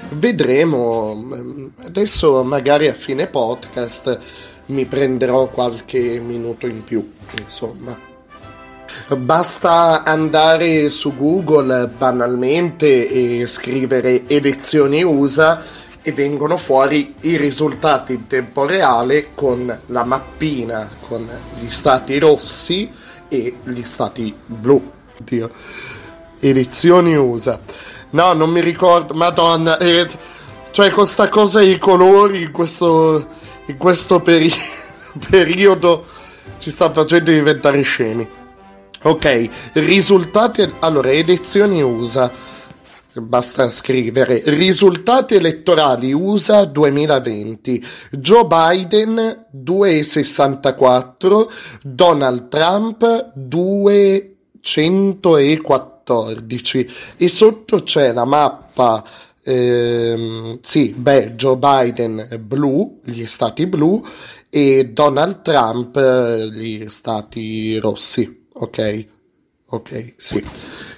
Vedremo, adesso magari a fine podcast mi prenderò qualche minuto in più, insomma. Basta andare su Google banalmente e scrivere elezioni USA e vengono fuori i risultati in tempo reale con la mappina con gli stati rossi e gli stati blu. Dio. Elezioni USA. No, non mi ricordo, madonna, eh, cioè questa cosa i colori, questo in questo peri- periodo ci sta facendo diventare scemi. Ok, risultati. Allora, elezioni USA. Basta scrivere risultati elettorali USA 2020. Joe Biden 2,64, Donald Trump 214 e sotto c'è la mappa ehm, sì, beh, Joe Biden blu, gli stati blu e Donald Trump gli stati rossi. Ok, ok, sì.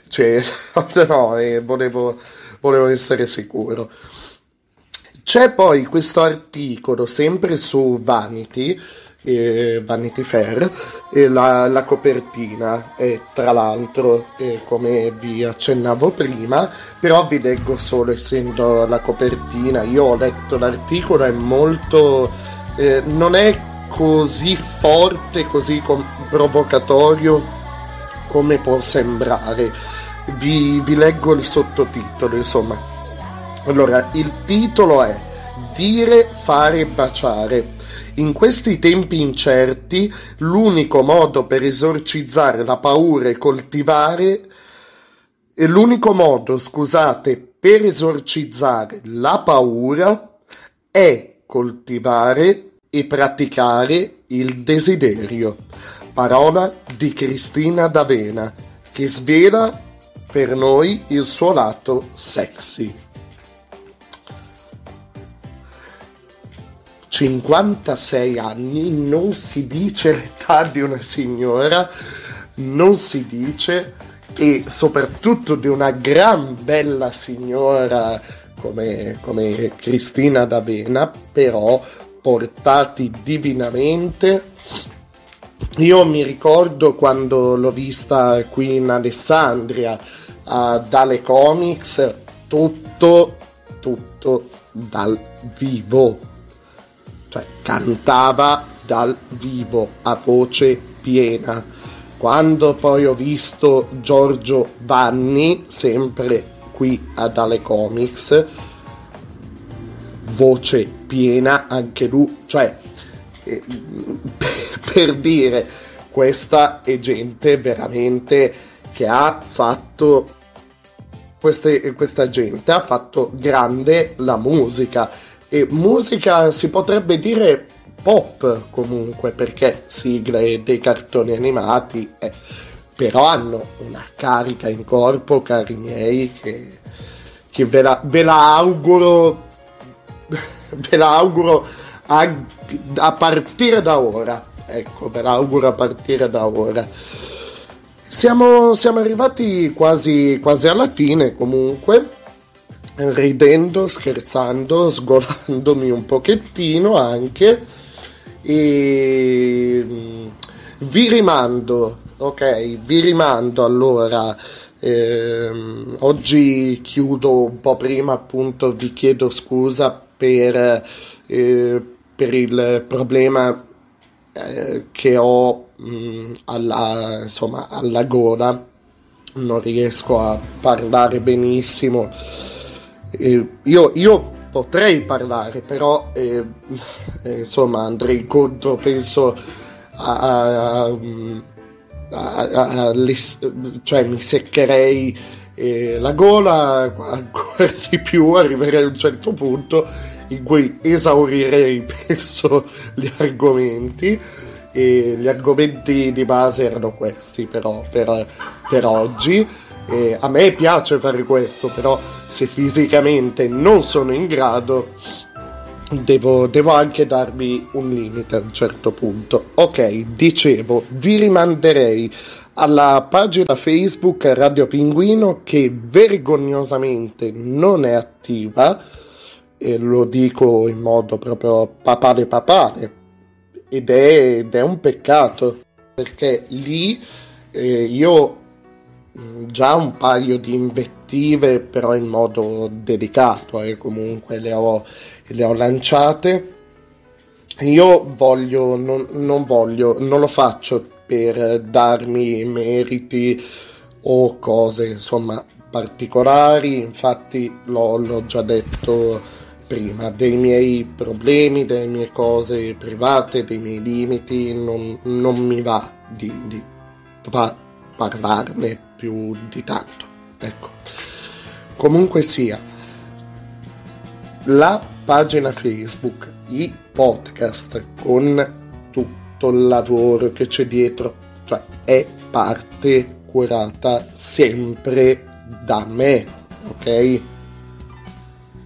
Cioè, no, eh, volevo, volevo essere sicuro. C'è poi questo articolo sempre su Vanity, eh, Vanity Fair, e la, la copertina, e tra l'altro, eh, come vi accennavo prima, però vi leggo solo essendo la copertina. Io ho letto l'articolo, è molto. Eh, non è così forte, così com- provocatorio come può sembrare. Vi, vi leggo il sottotitolo, insomma. Allora, il titolo è Dire, fare, baciare. In questi tempi incerti, l'unico modo per esorcizzare la paura e coltivare l'unico modo, scusate, per esorcizzare la paura è coltivare e praticare il desiderio. Parola di Cristina D'Avena che svela per noi il suo lato sexy. 56 anni, non si dice l'età di una signora, non si dice e soprattutto di una gran bella signora come, come Cristina D'Avena, però portati divinamente. Io mi ricordo quando l'ho vista qui in Alessandria uh, dalle comics, tutto, tutto dal vivo, cioè cantava dal vivo a voce piena. Quando poi ho visto Giorgio Vanni, sempre qui ad Ale Comics, voce piena anche lui, cioè eh, per dire questa è gente veramente che ha fatto queste, questa gente ha fatto grande la musica. E musica si potrebbe dire pop comunque perché sigle dei cartoni animati eh, però hanno una carica in corpo cari miei che, che ve, la, ve la auguro ve la auguro a, a partire da ora. Ecco, ve la auguro a partire da ora. Siamo, siamo arrivati quasi, quasi alla fine comunque ridendo, scherzando, sgolandomi un pochettino anche e mm, vi rimando, ok, vi rimando allora ehm, oggi chiudo un po' prima appunto vi chiedo scusa per, eh, per il problema eh, che ho mh, alla, insomma, alla gola, non riesco a parlare benissimo. Eh, io, io, potrei parlare, però eh, eh, insomma andrei contro, penso, a, a, a, a le, cioè mi seccherei e la gola ancora di più arriverei a un certo punto in cui esaurirei penso gli argomenti. E gli argomenti di base erano questi però per, per oggi. E a me piace fare questo però se fisicamente non sono in grado devo, devo anche darmi un limite a un certo punto. Ok dicevo vi rimanderei alla pagina Facebook Radio Pinguino che vergognosamente non è attiva e lo dico in modo proprio papale papale ed è, ed è un peccato perché lì eh, io già un paio di invettive però in modo delicato e eh, comunque le ho, le ho lanciate. Io voglio non, non voglio non lo faccio per darmi meriti o cose insomma particolari infatti l'ho, l'ho già detto prima, dei miei problemi, delle mie cose private, dei miei limiti, non, non mi va di, di pa- parlarne più di tanto. Ecco. Comunque sia, la pagina Facebook, i podcast con tutto il lavoro che c'è dietro, cioè è parte curata sempre da me, ok?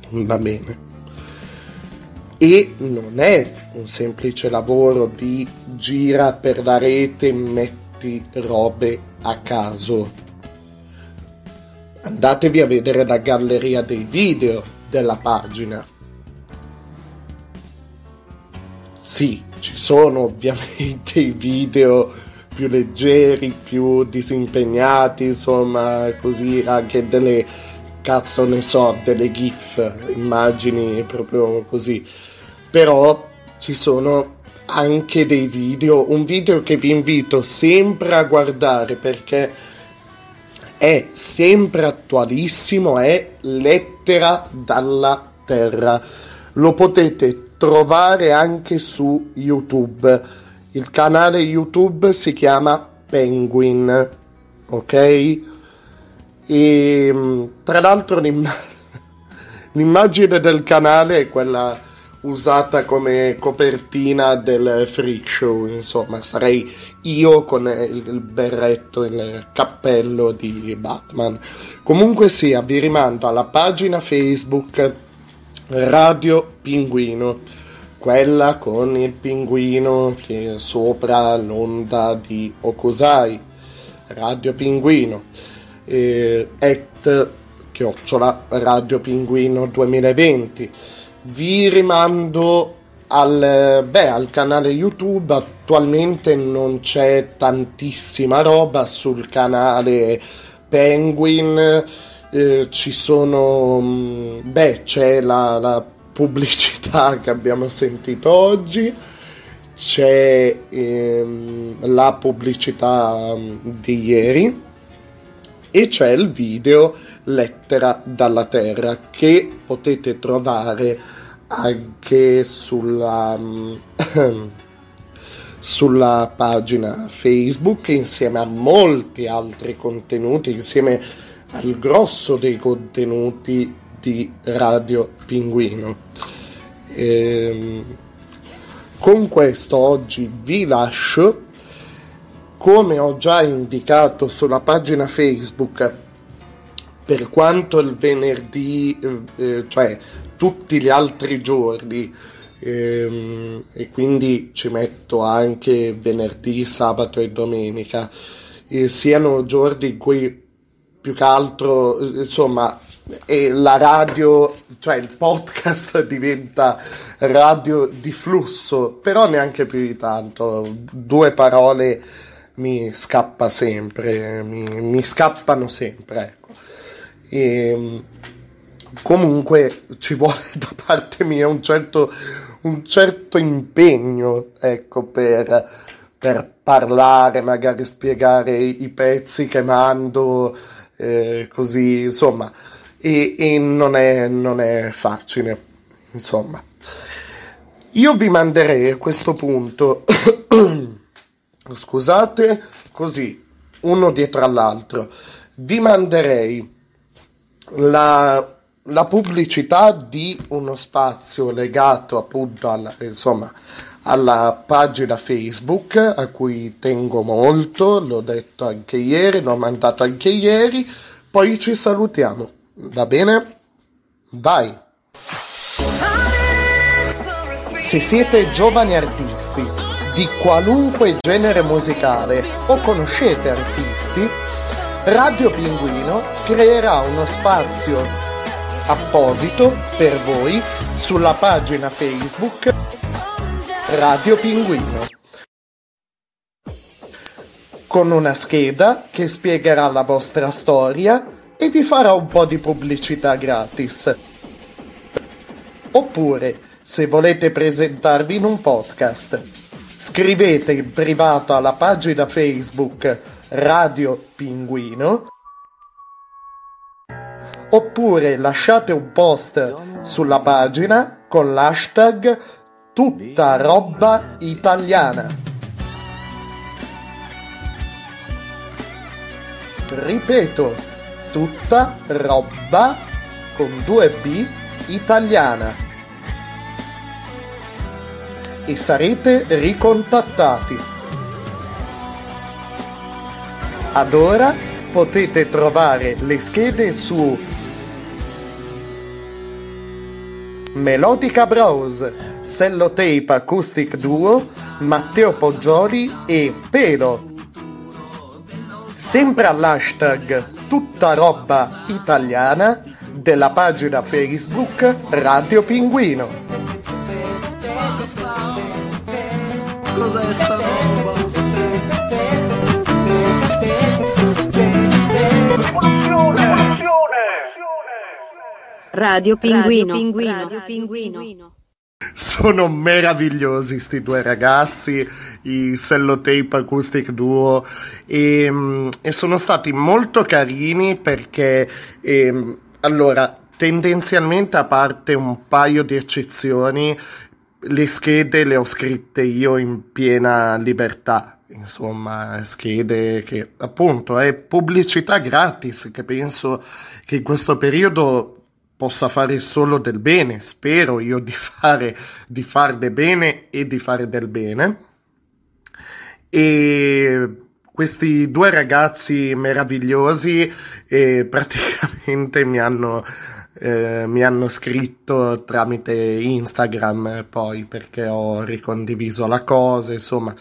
Va bene. E non è un semplice lavoro di gira per la rete metti robe a caso. Andatevi a vedere la galleria dei video della pagina. Sì, ci sono ovviamente i video più leggeri, più disimpegnati, insomma, così anche delle cazzo ne so, delle gif, immagini proprio così. Però ci sono anche dei video, un video che vi invito sempre a guardare perché è sempre attualissimo, è Lettera dalla Terra. Lo potete trovare anche su YouTube. Il canale YouTube si chiama Penguin, ok? E tra l'altro l'imm- l'immagine del canale è quella usata come copertina del freak show, insomma, sarei io con il berretto, il cappello di Batman. Comunque sia, vi rimando alla pagina Facebook Radio Pinguino, quella con il pinguino che è sopra l'onda di Okusai, Radio Pinguino, eh, at chiocciola Radio Pinguino 2020 vi rimando al, beh, al canale YouTube. Attualmente non c'è tantissima roba sul canale Penguin. Eh, ci sono, mm, beh, c'è la, la pubblicità che abbiamo sentito oggi c'è ehm, la pubblicità mm, di ieri e c'è il video Lettera dalla Terra che potete trovare anche sulla, sulla pagina Facebook insieme a molti altri contenuti, insieme al grosso dei contenuti di Radio Pinguino. Ehm, con questo oggi vi lascio come ho già indicato sulla pagina Facebook, per quanto il venerdì, eh, cioè tutti gli altri giorni, ehm, e quindi ci metto anche venerdì, sabato e domenica, eh, siano giorni in cui più che altro, insomma, la radio, cioè il podcast diventa radio di flusso, però neanche più di tanto, due parole mi scappa sempre, mi, mi scappano sempre, ecco. E, ehm, comunque ci vuole da parte mia un certo, un certo impegno, ecco, per, per parlare, magari spiegare i pezzi che mando, eh, così, insomma, e, e non, è, non è facile, insomma. Io vi manderei a questo punto scusate, così, uno dietro all'altro. Vi manderei la, la pubblicità di uno spazio legato appunto alla, insomma, alla pagina Facebook a cui tengo molto, l'ho detto anche ieri, l'ho mandato anche ieri, poi ci salutiamo, va bene? Vai! Se siete giovani artisti di qualunque genere musicale o conoscete artisti, Radio Pinguino creerà uno spazio apposito per voi sulla pagina Facebook Radio Pinguino con una scheda che spiegherà la vostra storia e vi farà un po' di pubblicità gratis. Oppure, se volete presentarvi in un podcast, scrivete in privato alla pagina Facebook Radio Pinguino oppure lasciate un post sulla pagina con l'hashtag tutta roba italiana. Ripeto, tutta roba con due B italiana. E sarete ricontattati. Ad ora potete trovare le schede su Melodica Bros, Sellotape Acoustic Duo, Matteo Poggioli e Pelo. Sempre all'hashtag tutta roba italiana della pagina Facebook Radio Pinguino.
Cos'è sta roba?
Radio Pinguino. Radio Pinguino.
Sono meravigliosi sti due ragazzi, i Sellotape Acoustic Duo, e, mm, e sono stati molto carini perché, e, allora, tendenzialmente a parte un paio di eccezioni, le schede le ho scritte io in piena libertà, insomma, schede che appunto è pubblicità gratis, che penso che in questo periodo possa fare solo del bene, spero io di fare di farne bene e di fare del bene. E questi due ragazzi meravigliosi eh, praticamente mi hanno, eh, mi hanno scritto tramite Instagram poi perché ho ricondiviso la cosa, insomma,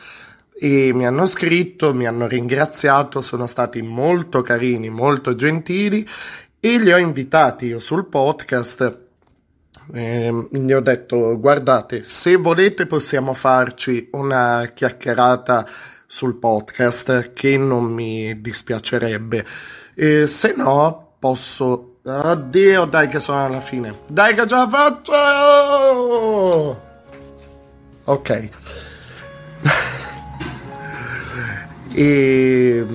e mi hanno scritto, mi hanno ringraziato, sono stati molto carini, molto gentili e li ho invitati sul podcast. Eh, gli ho detto guardate se volete possiamo farci una chiacchierata sul podcast che non mi dispiacerebbe. Eh, se no posso oddio dai che sono alla fine. Dai che ce la faccio! Ok. E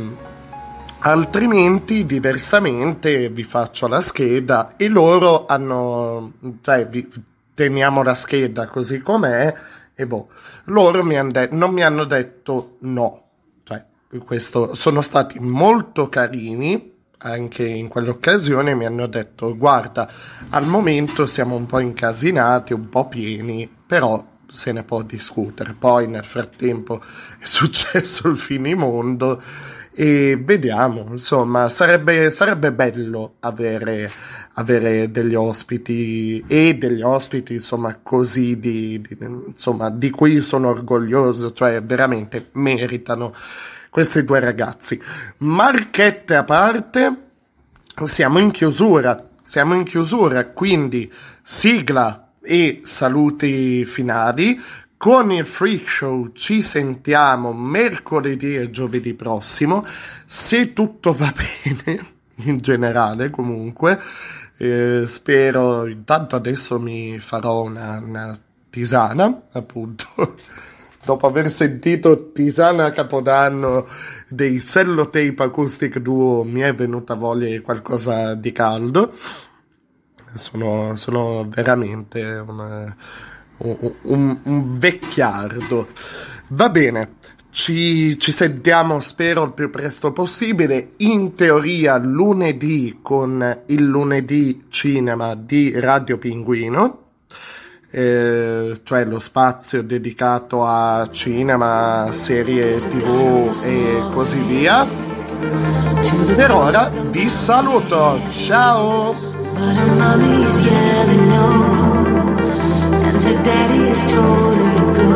altrimenti diversamente vi faccio la scheda e loro hanno cioè vi, teniamo la scheda così com'è e boh loro mi de- non mi hanno detto no. Cioè questo sono stati molto carini anche in quell'occasione mi hanno detto guarda al momento siamo un po' incasinati un po' pieni però se ne può discutere. Poi nel frattempo è successo il finimondo e vediamo, insomma, sarebbe, sarebbe bello avere, avere, degli ospiti e degli ospiti, insomma, così di, di, insomma, di cui sono orgoglioso, cioè veramente meritano questi due ragazzi. Marchette a parte, siamo in chiusura, siamo in chiusura, quindi sigla e saluti finali. Con il Freak Show ci sentiamo mercoledì e giovedì prossimo, se tutto va bene, in generale comunque. Eh, spero, intanto adesso mi farò una, una tisana, appunto. Dopo aver sentito Tisana Capodanno dei Sellotape Acoustic Duo mi è venuta voglia di qualcosa di caldo. Sono, sono veramente una, un, un, vecchiardo. Va bene, ci, ci, sentiamo spero il più presto possibile. In teoria lunedì con il lunedì cinema di Radio Pinguino. Eh, cioè lo spazio dedicato a cinema, serie tv e così via. Per ora vi saluto, ciao! Her daddy has told her to go,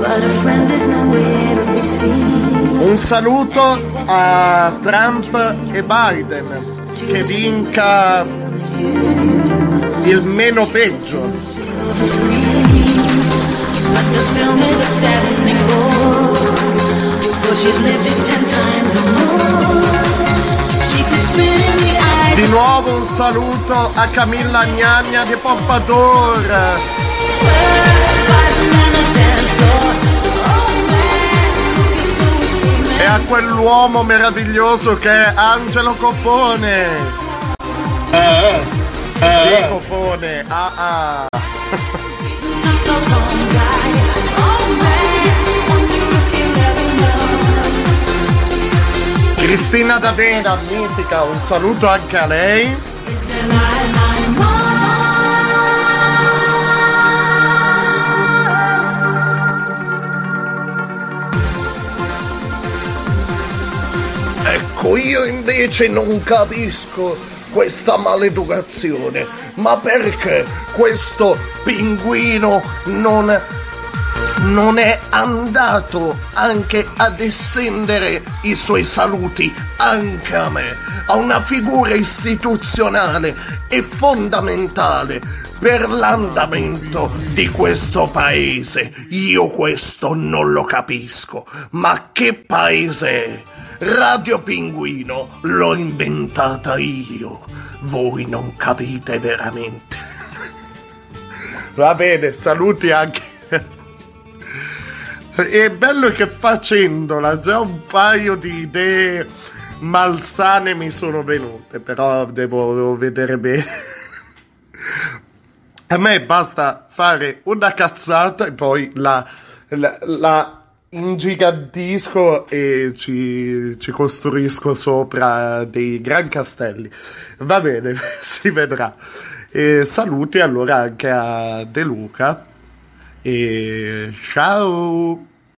but a friend is nowhere to be seen. Un saluto a Trump e Biden. Che vinca il meno peggio. she's lived it ten times or more. She could spin the di nuovo un saluto a Camilla Gnagna di Pompadour. E a quell'uomo meraviglioso che è Angelo Copone.
Eh, eh,
Psicofone, ah ah. Cristina D'Avena, mitica, un saluto anche a lei. Ecco, io invece non capisco questa maleducazione, ma perché questo pinguino non, non è andato anche ad estendere i suoi saluti anche a me, a una figura istituzionale e fondamentale per l'andamento di questo paese. Io questo non lo capisco, ma che paese è? Radio Pinguino l'ho inventata io. Voi non capite veramente. Va bene, saluti anche. È bello che facendola già un paio di idee malsane mi sono venute, però devo, devo vedere bene. A me basta fare una cazzata e poi la, la, la ingigantesco e ci, ci, costruisco sopra dei gran castelli. Va bene, si vedrà. E saluti allora anche a De Luca e ciao!